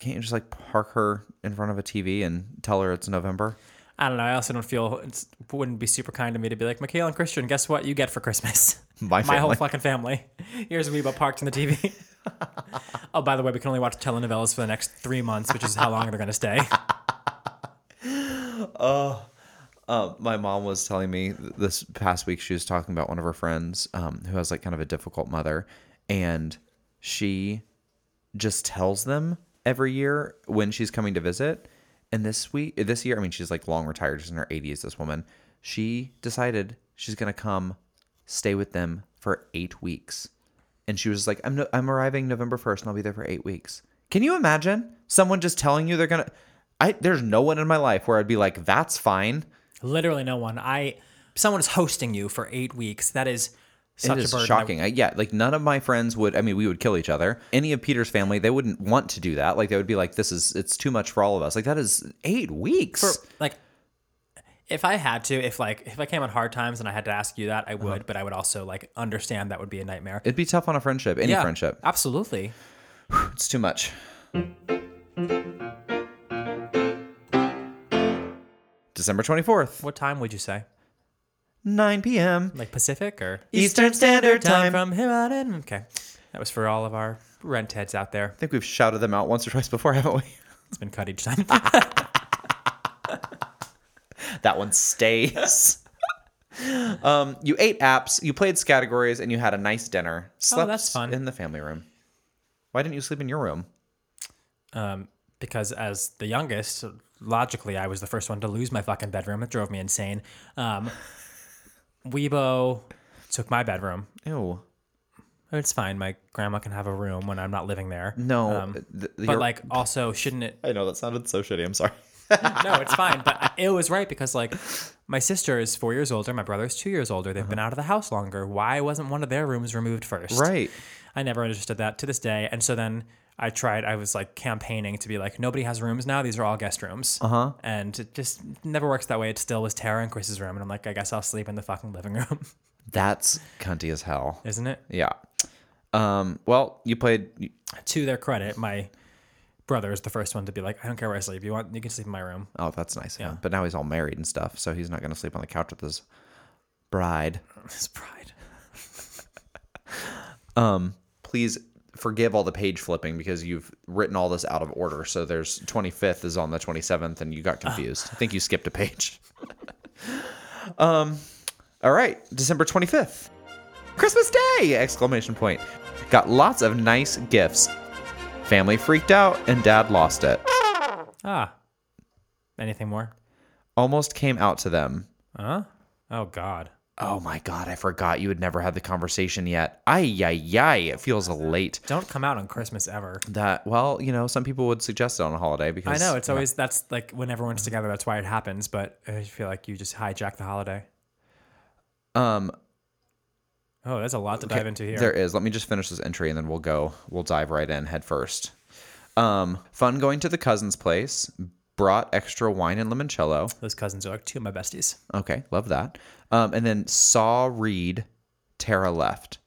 Can't you just like park her in front of a TV and tell her it's November? I don't know. I also don't feel it wouldn't be super kind of me to be like, Michael and Christian, guess what you get for Christmas? My My whole fucking family. Here's Weebo parked in the TV. oh, by the way, we can only watch telenovelas for the next three months, which is how long they're going to stay. Uh, my mom was telling me this past week she was talking about one of her friends um, who has like kind of a difficult mother, and she just tells them every year when she's coming to visit. And this week, this year, I mean, she's like long retired, she's in her 80s. This woman, she decided she's gonna come stay with them for eight weeks, and she was like, "I'm no, I'm arriving November 1st, and I'll be there for eight weeks." Can you imagine someone just telling you they're gonna? I there's no one in my life where I'd be like, "That's fine." Literally no one. I someone is hosting you for eight weeks. That is such it a burden. shocking. I, yeah, like none of my friends would. I mean, we would kill each other. Any of Peter's family, they wouldn't want to do that. Like they would be like, "This is it's too much for all of us." Like that is eight weeks. for like if I had to, if like if I came on hard times and I had to ask you that, I Uh-huh. would, but I would also like understand that would be a nightmare. It'd be tough on a friendship, any yeah, friendship. Absolutely. It's too much. December twenty fourth, What time would you say? nine p.m. Like Pacific or Eastern Standard Time. from here on in? Okay. That was for all of our rent heads out there. I think we've shouted them out once or twice before, haven't we? It's been cut each time. that one stays. um, you ate apps, you played categories, and you had a nice dinner. Slept Oh, that's fun. in the family room. Why didn't you sleep in your room? um, because as the youngest, logically, I was the first one to lose my fucking bedroom. It drove me insane. Um, Weibo took my bedroom. Ew. It's fine. My grandma can have a room when I'm not living there. No, Um, th- but you're- like, also, shouldn't it? I know that sounded so shitty. I'm sorry. No, it's fine. But it was right because like, my sister is four years older. My brother is two years older. They've been out of the house longer. Why wasn't one of their rooms removed first? right. I never understood that to this day. And so then I tried, I was like campaigning to be like, nobody has rooms now. These are all guest rooms. Uh huh. And it just never works that way. It still was Tara and Chris's room. And I'm like, I guess I'll sleep in the fucking living room, That's cunty as hell. isn't it? Yeah. Um. Well, you played. To their credit, my brother is the first one to be like, I don't care where I sleep. You want, you can sleep in my room. Oh, that's nice. of Yeah. But now he's all married and stuff, so he's not going to sleep on the couch with his bride. His bride. um, Please forgive all the page flipping because you've written all this out of order. So there's 25th is on the 27th, and you got confused. I think you skipped a page. um. All right, December 25th, Christmas Day! Exclamation point. Got lots of nice gifts. Family freaked out, and Dad lost it. Ah. Anything more? Almost came out to them. Huh? Oh, God. Oh my god, I forgot you had never had the conversation yet. Ay ay ay, it feels late. Don't come out on Christmas ever. That well, you know, some people would suggest it on a holiday because I because know. It's always, that's like when everyone's together, that's why it happens. But I feel like you just hijack the holiday. um Oh, there's a lot to dive into here. there is. Let me just finish this entry and then we'll go. We'll dive right in head first. Um, fun going to the cousin's place. Brought extra wine and limoncello. Those cousins are like two of my besties. Okay, love that. Um, and then saw Reed. Tara left.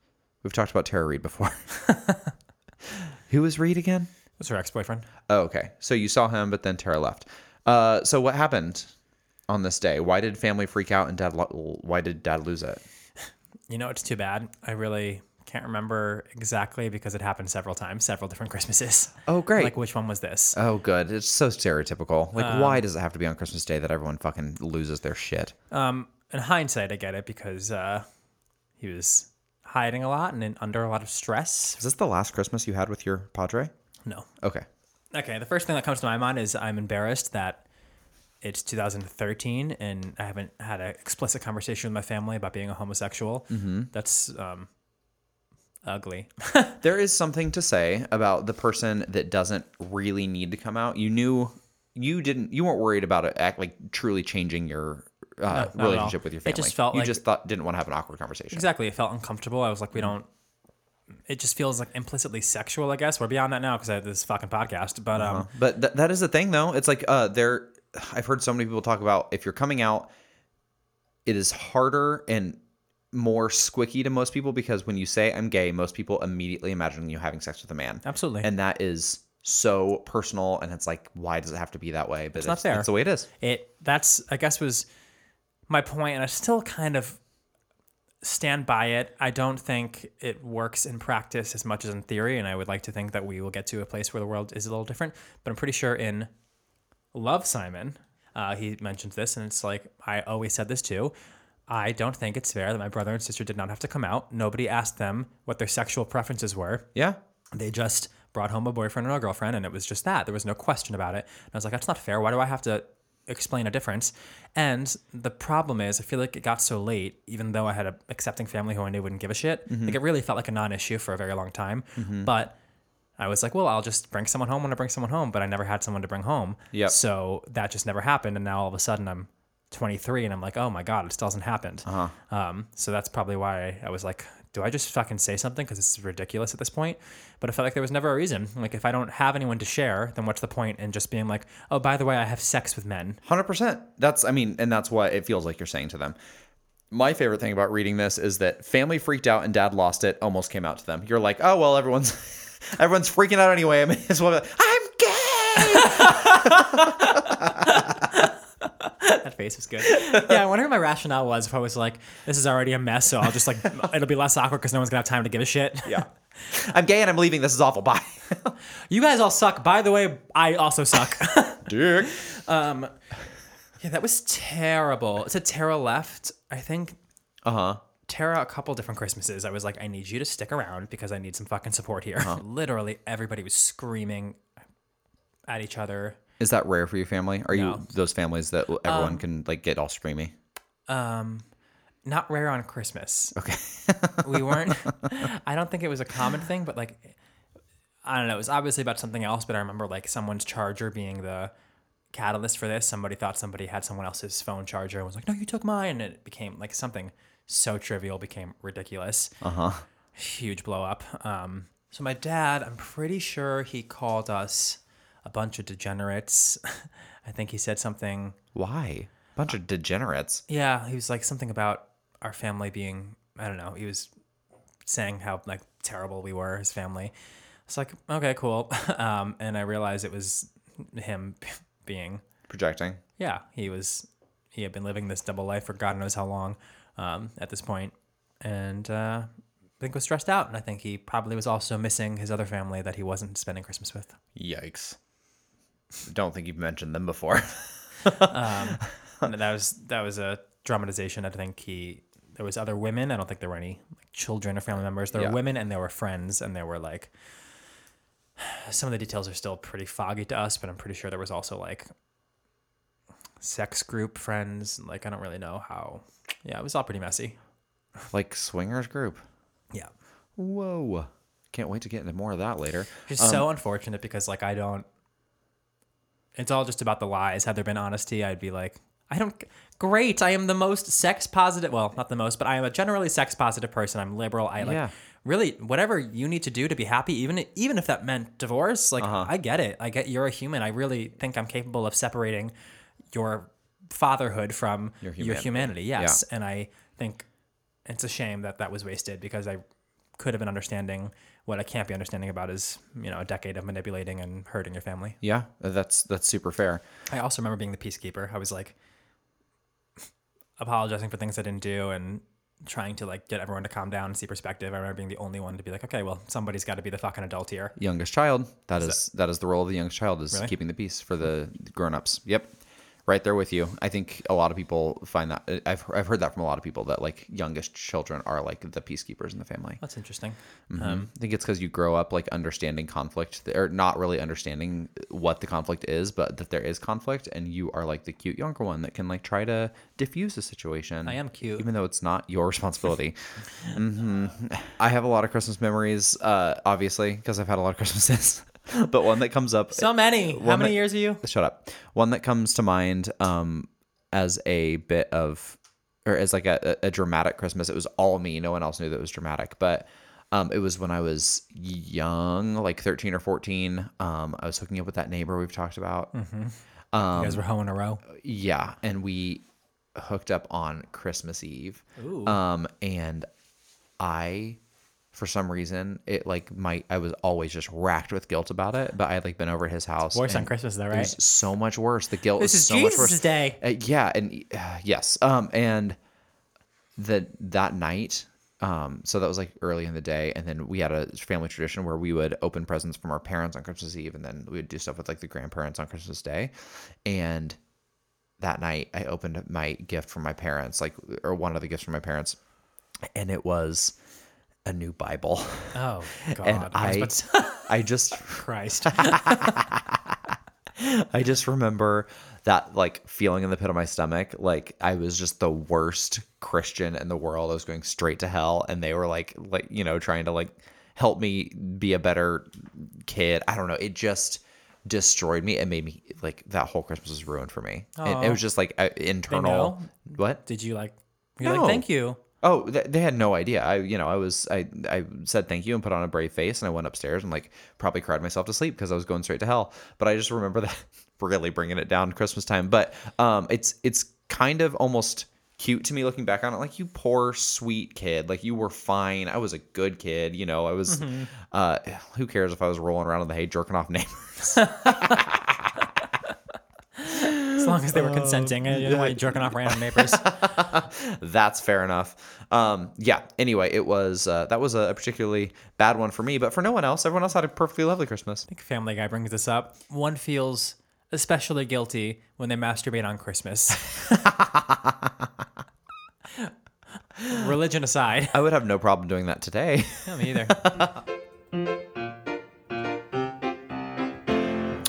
We've talked about Tara Reed before. Who was Reed again? What's her ex boyfriend? Oh, okay. So you saw him, but then Tara left. Uh, so what happened on this day? Why did family freak out and dad? Lo- why did dad lose it? You know, it's too bad. I really can't remember exactly because it happened several times, several different Christmases. Oh, great. Like which one was this? Oh, good. It's so stereotypical. Like, Um, why does it have to be on Christmas Day that everyone fucking loses their shit? Um, in hindsight, I get it because uh, he was hiding a lot and in, under a lot of stress. Is this the last Christmas you had with your padre? No. Okay. Okay, the first thing that comes to my mind is I'm embarrassed that it's 2013 and I haven't had an explicit conversation with my family about being a homosexual. Mm-hmm. That's um, ugly. There is something to say about the person that doesn't really need to come out. You knew you didn't you weren't worried about it act like truly changing your uh, all. relationship with your family. It just felt you like- just thought didn't want to have an awkward conversation. exactly. It felt uncomfortable. I was like, we don't. It just feels like implicitly sexual. I guess we're beyond that now because I have this fucking podcast. But um, But th- that is the thing, though. It's like uh, there. I've heard so many people talk about if you're coming out, it is harder and more squicky to most people because when you say I'm gay, most people immediately imagine you having sex with a man. Absolutely. and that is so personal. And it's like, why does it have to be that way? But it's, not fair. It's the way it is. it that's I guess was my point, and I still kind of stand by it. I don't think it works in practice as much as in theory, and I would like to think that we will get to a place where the world is a little different. But I'm pretty sure in Love Simon, uh, he mentions this, and it's like I always said this too. I don't think it's fair that my brother and sister did not have to come out. Nobody asked them what their sexual preferences were. Yeah. They just brought home a boyfriend and a girlfriend, and it was just that. There was no question about it. And I was like, that's not fair. Why do I have to explain a difference? And the problem is, I feel like it got so late, even though I had an accepting family who I knew wouldn't give a shit. Like it really felt like a non-issue for a very long time. But I was like, well, I'll just bring someone home when I bring someone home. But I never had someone to bring home. Yep. So that just never happened. And now all of a sudden I'm 23 and I'm like, oh my God, it still hasn't happened. Um, so that's probably why I was like, do I just fucking say something? Because this is ridiculous at this point. But I felt like there was never a reason. Like, if I don't have anyone to share, then what's the point in just being like, oh, by the way, I have sex with men? Hundred percent. That's I mean, and that's what it feels like you're saying to them. My favorite thing about reading this is that family freaked out and dad lost it. Almost came out to them. You're like, oh well, everyone's everyone's freaking out anyway. I mean, it's one the, I'm gay. That face was good. yeah, I wonder what my rationale was if I was like, this is already a mess, so I'll just like, it'll be less awkward because no one's gonna have time to give a shit. yeah, I'm gay and I'm leaving. This is awful. Bye. You guys all suck. By the way, I also suck. Dick. Um, yeah, that was terrible. It's a Tara left, I think. Uh huh. Tara a couple different Christmases. I was like, I need you to stick around because I need some fucking support here. Literally, everybody was screaming at each other. Is that rare for your family? Are No. you those families that everyone can like get all screamy? Um, not rare on Christmas. Okay. We weren't. I don't think it was a common thing, but like, I don't know. It was obviously about something else. But I remember like someone's charger being the catalyst for this. Somebody thought somebody had someone else's phone charger and was like, "No, you took mine," and it became like something so trivial became ridiculous. Uh huh. huge blow up. Um, so my dad, I'm pretty sure he called us a bunch of degenerates. I think he said something. Why? A Bunch of degenerates. Yeah, he was like something about our family being. I don't know. He was saying how like terrible we were, his family. It's like okay, cool. Um, and I realized it was him being. Projecting. Yeah, he was. He had been living this double life for God knows how long. Um, at this point, and uh, I think was stressed out, and I think he probably was also missing his other family that he wasn't spending Christmas with. Yikes. Don't think you've mentioned them before. And that was that was a dramatization. I think he there was other women. I don't think there were any like, children or family members. There Yeah. were women and there were friends, and there were like some of the details are still pretty foggy to us, but I'm pretty sure there was also like sex group friends. Like I don't really know how. Yeah, it was all pretty messy. like swingers group. Yeah. Whoa. Can't wait to get into more of that later. It's so um, unfortunate because like I don't. It's all just about the lies. Had there been honesty, I'd be like, I don't. Great, I am the most sex positive. Well, not the most, but I am a generally sex positive person. I'm liberal. I like Yeah. really whatever you need to do to be happy, even even if that meant divorce. Like uh-huh. I get it. I get you're a human. I really think I'm capable of separating your fatherhood from your humanity. humanity. yes, and I think it's a shame that that was wasted because I could have been understanding what I can't be understanding about is you know a decade of manipulating and hurting your family. Yeah, that's that's super fair. I also remember being the peacekeeper. I was like apologizing for things I didn't do and trying to like get everyone to calm down and see perspective. I remember being the only one to be like, okay, well, somebody's got to be the fucking adult here. youngest child. That is that is the role of the youngest child is Really? keeping the peace for the grown-ups. Yep. Right there with you. I think a lot of people find that I've I've heard that from a lot of people that like youngest children are like the peacekeepers in the family. That's interesting. Um, I think it's because you grow up like understanding conflict or not really understanding what the conflict is, but that there is conflict, and you are like the cute younger one that can like try to diffuse the situation. I am cute. even though it's not your responsibility. hmm I have a lot of Christmas memories, uh, obviously, because I've had a lot of Christmases. but one that comes up So many. How One many that- years are you? shut up. One that comes to mind um, as a bit of, or as like a, a dramatic Christmas. It was all me. No one else knew that it was dramatic, but um, it was when I was young, like thirteen or fourteen. Um, I was hooking up with that neighbor we've talked about. you guys were hoeing a row. Yeah, and we hooked up on Christmas Eve. Um, and I, for some reason, it like my I was always just racked with guilt about it. But I had like been over at his house. Worse on Christmas though, It right? was so much worse. The guilt This was is so much worse. day. Uh, yeah, and uh, yes. Um, and the that night. Um, so that was like early in the day, and then we had a family tradition where we would open presents from our parents on Christmas Eve, and then we would do stuff with like the grandparents on Christmas Day. And that night, I opened my gift from my parents, like or one of the gifts from my parents, and it was a new Bible. Oh God. And I, to- I just Christ. I just remember that like feeling in the pit of my stomach. Like I was just the worst Christian in the world. I was going straight to hell. And they were like, like, you know, trying to like help me be a better kid. I don't know. It just destroyed me. It made me like that whole Christmas was ruined for me. It, it was just like a internal. What? Did you like? You're No. like, thank you. Oh, they had no idea. I, you know, I was, I, I said thank you and put on a brave face, and I went upstairs and like probably cried myself to sleep because I was going straight to hell. But I just remember that really bringing it down Christmas time. But um, it's, it's kind of almost cute to me looking back on it. Like you poor sweet kid, like you were fine. I was a good kid. You know, I was. Uh, who cares if I was rolling around in the hay jerking off neighbors? Long as they were consenting. You don't you jerking off random neighbors. That's fair enough. Um, yeah. Anyway, it was uh, that was a particularly bad one for me, but for no one else, everyone else had a perfectly lovely Christmas. I think Family Guy brings this up. One feels especially guilty when they masturbate on Christmas. Religion aside. I would have no problem doing that today. No, me either.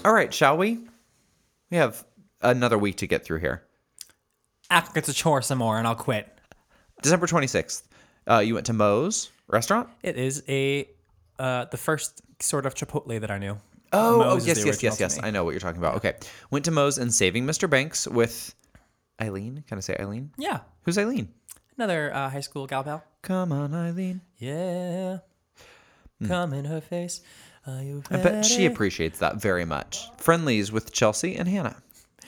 All right, shall we? We have another week to get through here. It's a chore some more and I'll quit. December 26th, uh, you went to Moe's restaurant? It is a uh, the first sort of Chipotle that I knew. Oh, oh yes, yes, yes, yes. I know what you're talking about. Okay. Went to Moe's and Saving Mr. Banks with Eileen. Can I say Eileen? Yeah. Who's Eileen? Another uh, high school gal pal. Come on, Eileen. Yeah. Come in her face. Are you I bet she appreciates that very much. Friendly's with Chelsea and Hannah.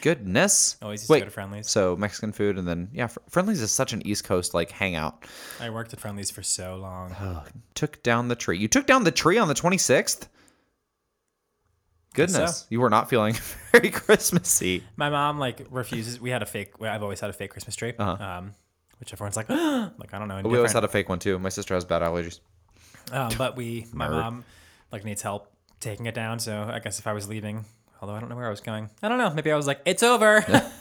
Goodness. Always used to go to Friendly's. So Mexican food and then yeah, Fr- Friendly's is such an East Coast like hangout. I worked at Friendly's for so long. Took down the tree. You took down the tree on the 26th? Goodness. so. You were not feeling very Christmassy. My mom like refuses. We had a fake. I've always had a fake Christmas tree. Um, which everyone's like, like I don't know. Uh-huh. We always had a fake one too. My sister has bad allergies. Um, but we, my Nerd. mom, like needs help taking it down. So I guess if I was leaving, although I don't know where I was going, I don't know. Maybe I was like, it's over.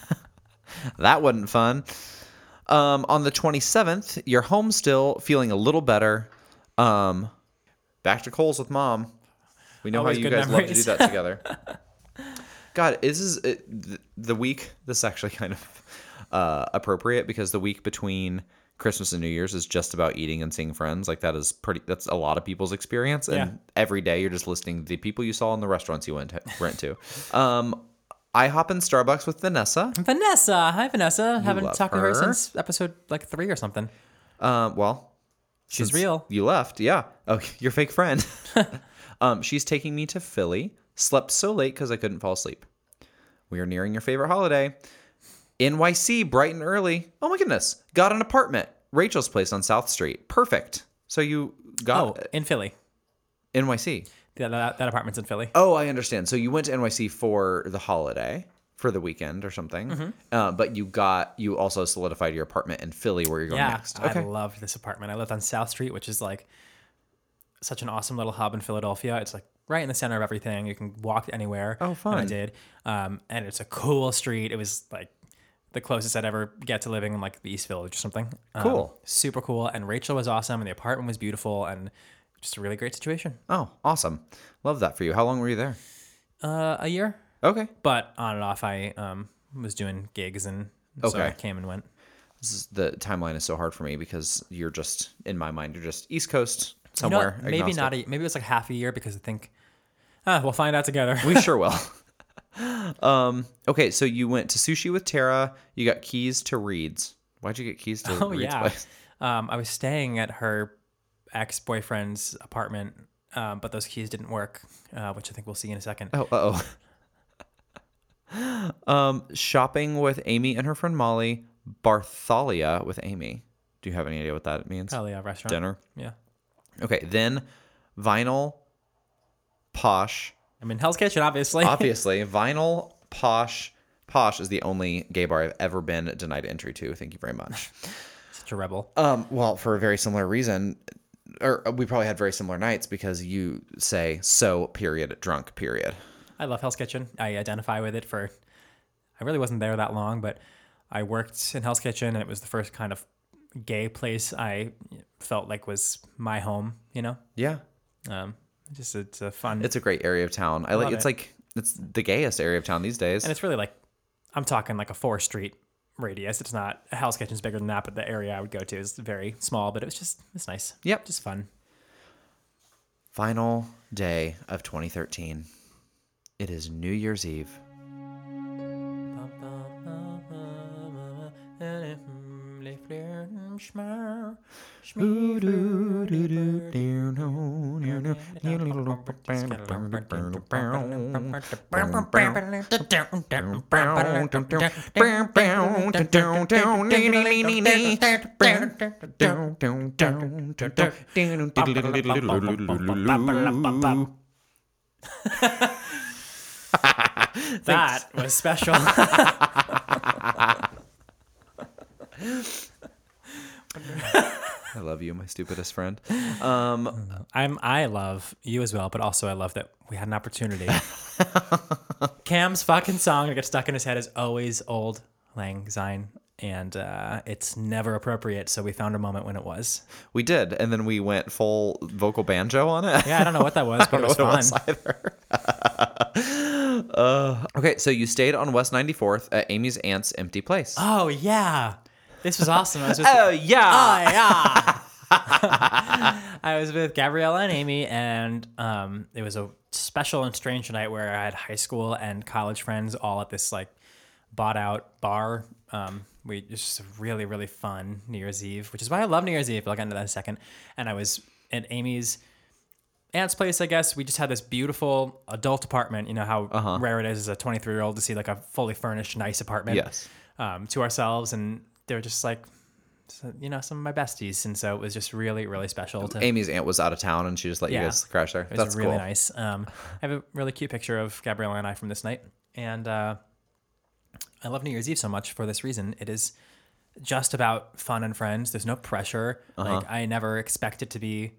That wasn't fun. Um, on the 27th, you're home still, feeling a little better. Um, back to Kohl's with mom. We know Always how you guys love to do that together. God, this is it, the week. This is actually kind of uh, appropriate because the week between Christmas and New Year's is just about eating and seeing friends. Like that is pretty. That's a lot of people's experience. And Yeah. every day you're just listing the people you saw in the restaurants you went to, went to. Um, IHOP and Starbucks with Vanessa. Vanessa, hi Vanessa. Haven't love talked to her her. since episode like three or something. Um, well, She's real. You left, yeah. Oh, your fake friend. um, she's taking me to Philly. Slept so late because I couldn't fall asleep. We are nearing your favorite holiday. NYC, bright and early. Oh my goodness. Got an apartment. Rachel's place on South Street. Perfect. So you got Oh, in Philly. NYC. Yeah, that, that apartment's in Philly. Oh, I understand. So you went to NYC for the holiday. for the weekend or something. Mm-hmm. Uh, but you got you also solidified your apartment in Philly where you're going yeah, next. I loved this apartment. I lived on South Street, which is like such an awesome little hub in Philadelphia. It's like right in the center of everything. You can walk anywhere. Oh, And I did. Um, and it's a cool street. It was like the closest I'd ever get to living in like the East Village or something. Um, Cool. super cool. And Rachel was awesome, and the apartment was beautiful, and just a really great situation. Oh, awesome. Love that for you. How long were you there? Uh, a year, Okay. but on and off, I um, was doing gigs, and so Okay. I came and went. This is, the timeline is so hard for me because you're just in my mind you're just East Coast You know somewhere. maybe not. A, maybe it was like half a year because I think. Ah, we'll find out together. We sure will. Um. Okay, so you went to sushi with Tara. You got keys to Reed's. Why'd you get keys to Oh Reed's yeah. place? Um, I was staying at her ex boyfriend's apartment, um, but those keys didn't work, uh, which I think we'll see in a second. Oh, uh oh. um, shopping with Amy and her friend Molly. Barthalia with Amy. Do you have any idea what that means? Probably a restaurant. Dinner. Yeah. Okay, then vinyl, posh. I mean, Hell's Kitchen, obviously. Obviously, vinyl, posh. Posh is the only gay bar I've ever been denied entry to. Thank you very much. Such a rebel. Um, well, for a very similar reason, or we probably had very similar nights because you say so period drunk period. I love Hell's Kitchen. I identify with it for. I really wasn't there that long, but I worked in Hell's Kitchen, and it was the first kind of gay place I felt like was my home. You know, Yeah, um, just it's a fun. it's a great area of town. I like. It's it. like it's the gayest area of town these days. and it's really like I'm talking like a four street radius. It's not a Hell's Kitchen's bigger than that, but the area I would go to is very small. But it was just it's nice. Yep. just fun. Final day of 2013. It is New Year's Eve. That was special. I love you, my stupidest friend. Um, I'm I love you as well, but also I love that we had an opportunity. Cam's fucking song that gets stuck in his head is always Auld Lang Syne, and uh, it's never appropriate. So we found a moment when it was. we did, and then we went full vocal banjo on it. Yeah, I don't know what that was, but it was know fun. it was either. uh, okay, so you stayed on West 94th at Amy's aunt's empty place. Oh yeah, this was awesome. I was with, Oh, yeah. oh yeah. I was with Gabriella and Amy, and um, it was a special and strange night where I had high school and college friends all at this like bought out bar. Um, we was just really really fun New Year's Eve, which is why I love New Year's Eve. But I'll get into that in a second. And I was at Amy's aunt's place, I guess. We just had this beautiful adult apartment. You know how rare it is as a 23 year old to see like a fully furnished, nice apartment. Yes. Um, to ourselves, and they were just like, you know, some of my besties, and so it was just really, really special. To, Amy's aunt was out of town, and she just let you guys crash there. it That's really cool. nice. Um, I have a really cute picture of Gabriella and I from this night, and uh, I love New Year's Eve so much for this reason. It is just about fun and friends. There's no pressure. Uh-huh. Like I never expect it to be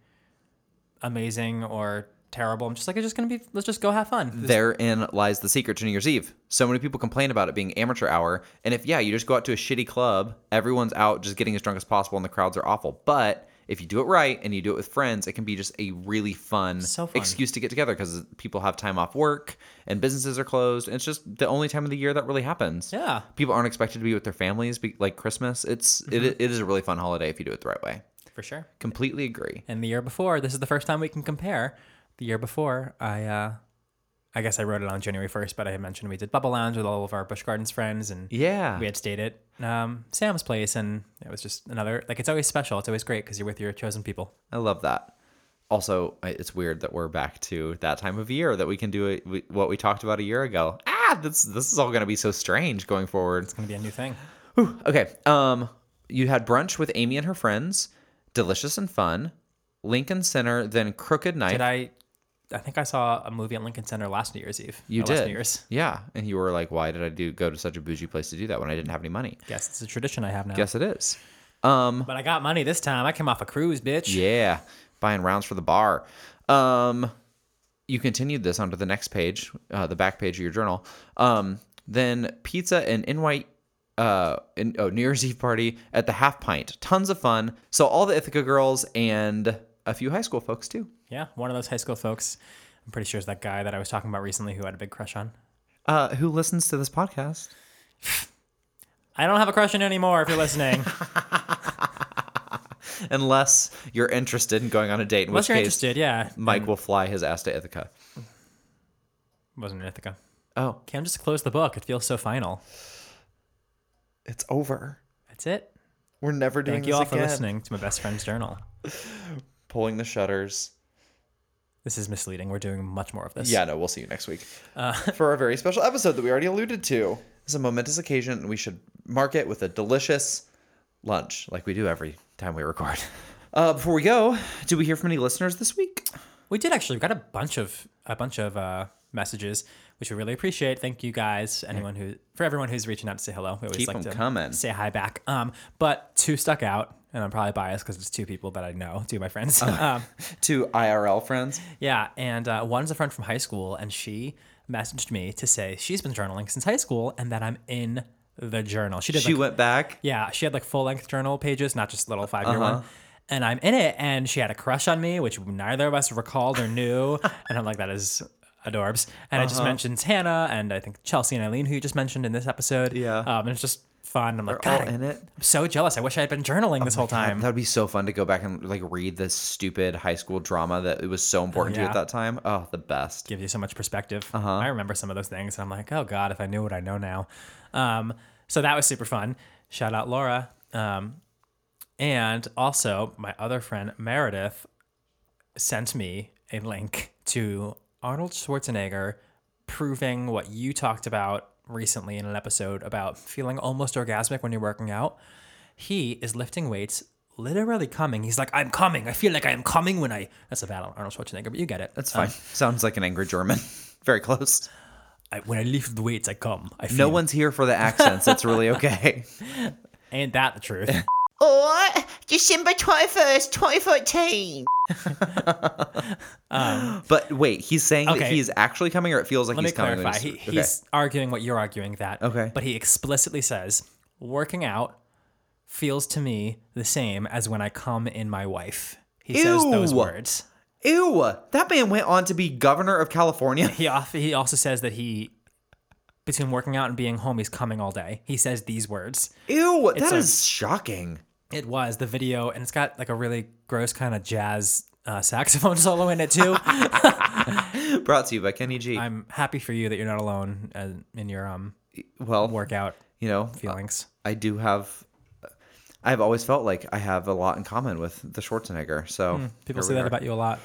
amazing or terrible. I'm just like, it's just gonna be. Let's just go have fun. This- Therein lies the secret to New Year's Eve. So many people complain about it being amateur hour. And if, yeah, you just go out to a shitty club, everyone's out just getting as drunk as possible and the crowds are awful. But if you do it right and you do it with friends, it can be just a really fun, So fun. excuse to get together because people have time off work and businesses are closed. And it's just the only time of the year that really happens. Yeah. People aren't expected to be with their families be- like Christmas. It's Mm-hmm. it, it is a really fun holiday if you do it the right way. for sure. Completely agree. And the year before, this is the first time we can compare. The year before, I uh I guess I wrote it on January 1st, but I had mentioned we did Bubble Lounge with all of our Busch Gardens friends and Yeah. we had stayed at um, Sam's place and it was just another like it's always special. It's always great because you're with your chosen people. I love that. Also, it's weird that we're back to that time of year that we can do it, we- what we talked about a year ago. Ah, this this is all going to be so strange going forward. It's gonna be a new thing. Okay, um, you had brunch with Amy and her friends, delicious and fun. Lincoln Center, then Crooked Knife. Did I I think I saw a movie at Lincoln Center last New Year's Eve. You or last did. New Year's. Yeah. And you were like, why did I do go to such a bougie place to do that when I didn't have any money? Guess it's a tradition I have now. Guess it is. But I got money this time. I came off a cruise, bitch. Yeah. Buying rounds for the bar. Um, you continued this onto the next page, uh, the back page of your journal. Um, then pizza and in white uh in, oh, New Year's Eve party at the half pint. Tons of fun. So all the Ithaca girls and a few high school folks too. Yeah, one of those high school folks. I'm pretty sure it's that guy that I was talking about recently who I had a big crush on. Uh, who listens to this podcast? I don't have a crush on you anymore if you're listening. Unless you're interested in going on a date, in Unless which you're case interested, yeah. Mike will fly his ass to Ithaca. Wasn't in Ithaca. Oh, Cam just closed the book. It feels so final. it's over. That's it. We're never doing Thank you this all for again. listening to my best friend's journal. Pulling the shutters. This is misleading. We're doing much more of this. Yeah, no, we'll see you next week for a very special episode that we already alluded to. It's a momentous occasion, and we should mark it with a delicious lunch, like we do every time we record. Uh, before we go, do we hear from any listeners this week? We did actually. We got a bunch of a bunch of uh, messages, which we really appreciate. Thank you guys, anyone who for everyone who's reaching out to say hello. We always Keep like 'em to coming. say hi back. Um, but two stuck out, and I'm probably biased because it's two people that I know, two of my friends. Oh. um, To IRL friends. yeah, and uh, one's a friend from high school, and she messaged me to say she's been journaling since high school, and that I'm in the journal. She did. She like, went back. Yeah, she had like full length journal pages, not just little five year Uh-huh. one. And I'm in it, and she had a crush on me, which neither of us recalled or knew. and I'm like, that is adorbs. And it just Uh-huh. mentions Hannah and I think Chelsea and Eileen, who you just mentioned in this episode. Yeah. Um, and it's just fun. I'm like, They're all God, in it. I'm so jealous. I wish I had been journaling this whole time. That would be so fun to go back and like read this stupid high school drama that it was so important to you Yeah. at that time. Oh, the best. gives you so much perspective. Uh-huh. I remember some of those things, and I'm like, oh god, if I knew what I know now. Um, so that was super fun. Shout out Laura. Um, and also my other friend Meredith sent me a link to Arnold Schwarzenegger proving what you talked about recently in an episode about feeling almost orgasmic when you're working out. He is lifting weights, literally coming. He's like, I'm coming. I feel like I am coming when I. That's a bad Arnold Schwarzenegger, but you get it. That's fine. Um, Sounds like an angry German. Very close. I, when I lift the weights, I come. I feel. No one's here for the accents. It's really okay. Ain't that the truth? Or December 21st, 2014. Um, but wait, he's saying that Okay. he's actually coming, or it feels like Let me coming. when clarify. He, okay. he's arguing what you're arguing that. Okay. But he explicitly says working out feels to me the same as when I come in my wife. He says those words. Ew, that man went on to be governor of California. He off, he also says that he between working out and being home, he's coming all day. He says these words. Ew, that a- is shocking. It was the video, and it's got like a really gross kind of jazz uh, saxophone solo in it too. Brought to you by Kenny G. I'm happy for you that you're not alone uh, in your um well, workout you know, feelings. I do have. I've always felt like I have a lot in common with the Schwarzenegger. So Hmm, People say that about you a lot.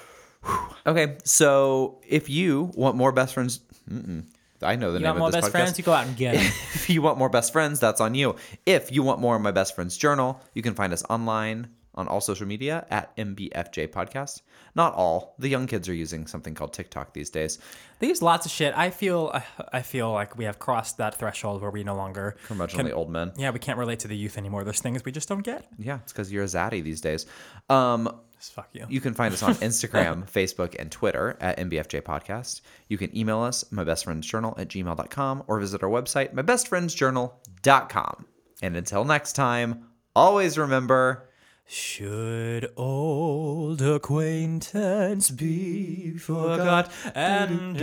Okay, so if you want more best friends, mm-mm, I know the name of this podcast. You name want more of this best podcast. friends? You go out and get them. if you want more best friends, that's on you. If you want more of my best friend's journal, you can find us online on all social media at MBFJ Podcast. Not all. The young kids are using something called TikTok these days. They use lots of shit. I feel I feel like we have crossed that threshold where we no longer Curmudgeonly can- old men. Yeah, we can't relate to the youth anymore. There's things we just don't get. Yeah, it's because you're a zaddy these days. Um, Just fuck you. You can find us on Instagram, Facebook, and Twitter at MBFJ Podcast. You can email us, mybestfriendsjournal at gmail.com, or visit our website, mybestfriendsjournal.com. And until next time, always remember Should old acquaintance be forgot and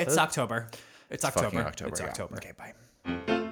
It's October. It's October. It's. October. Okay, bye.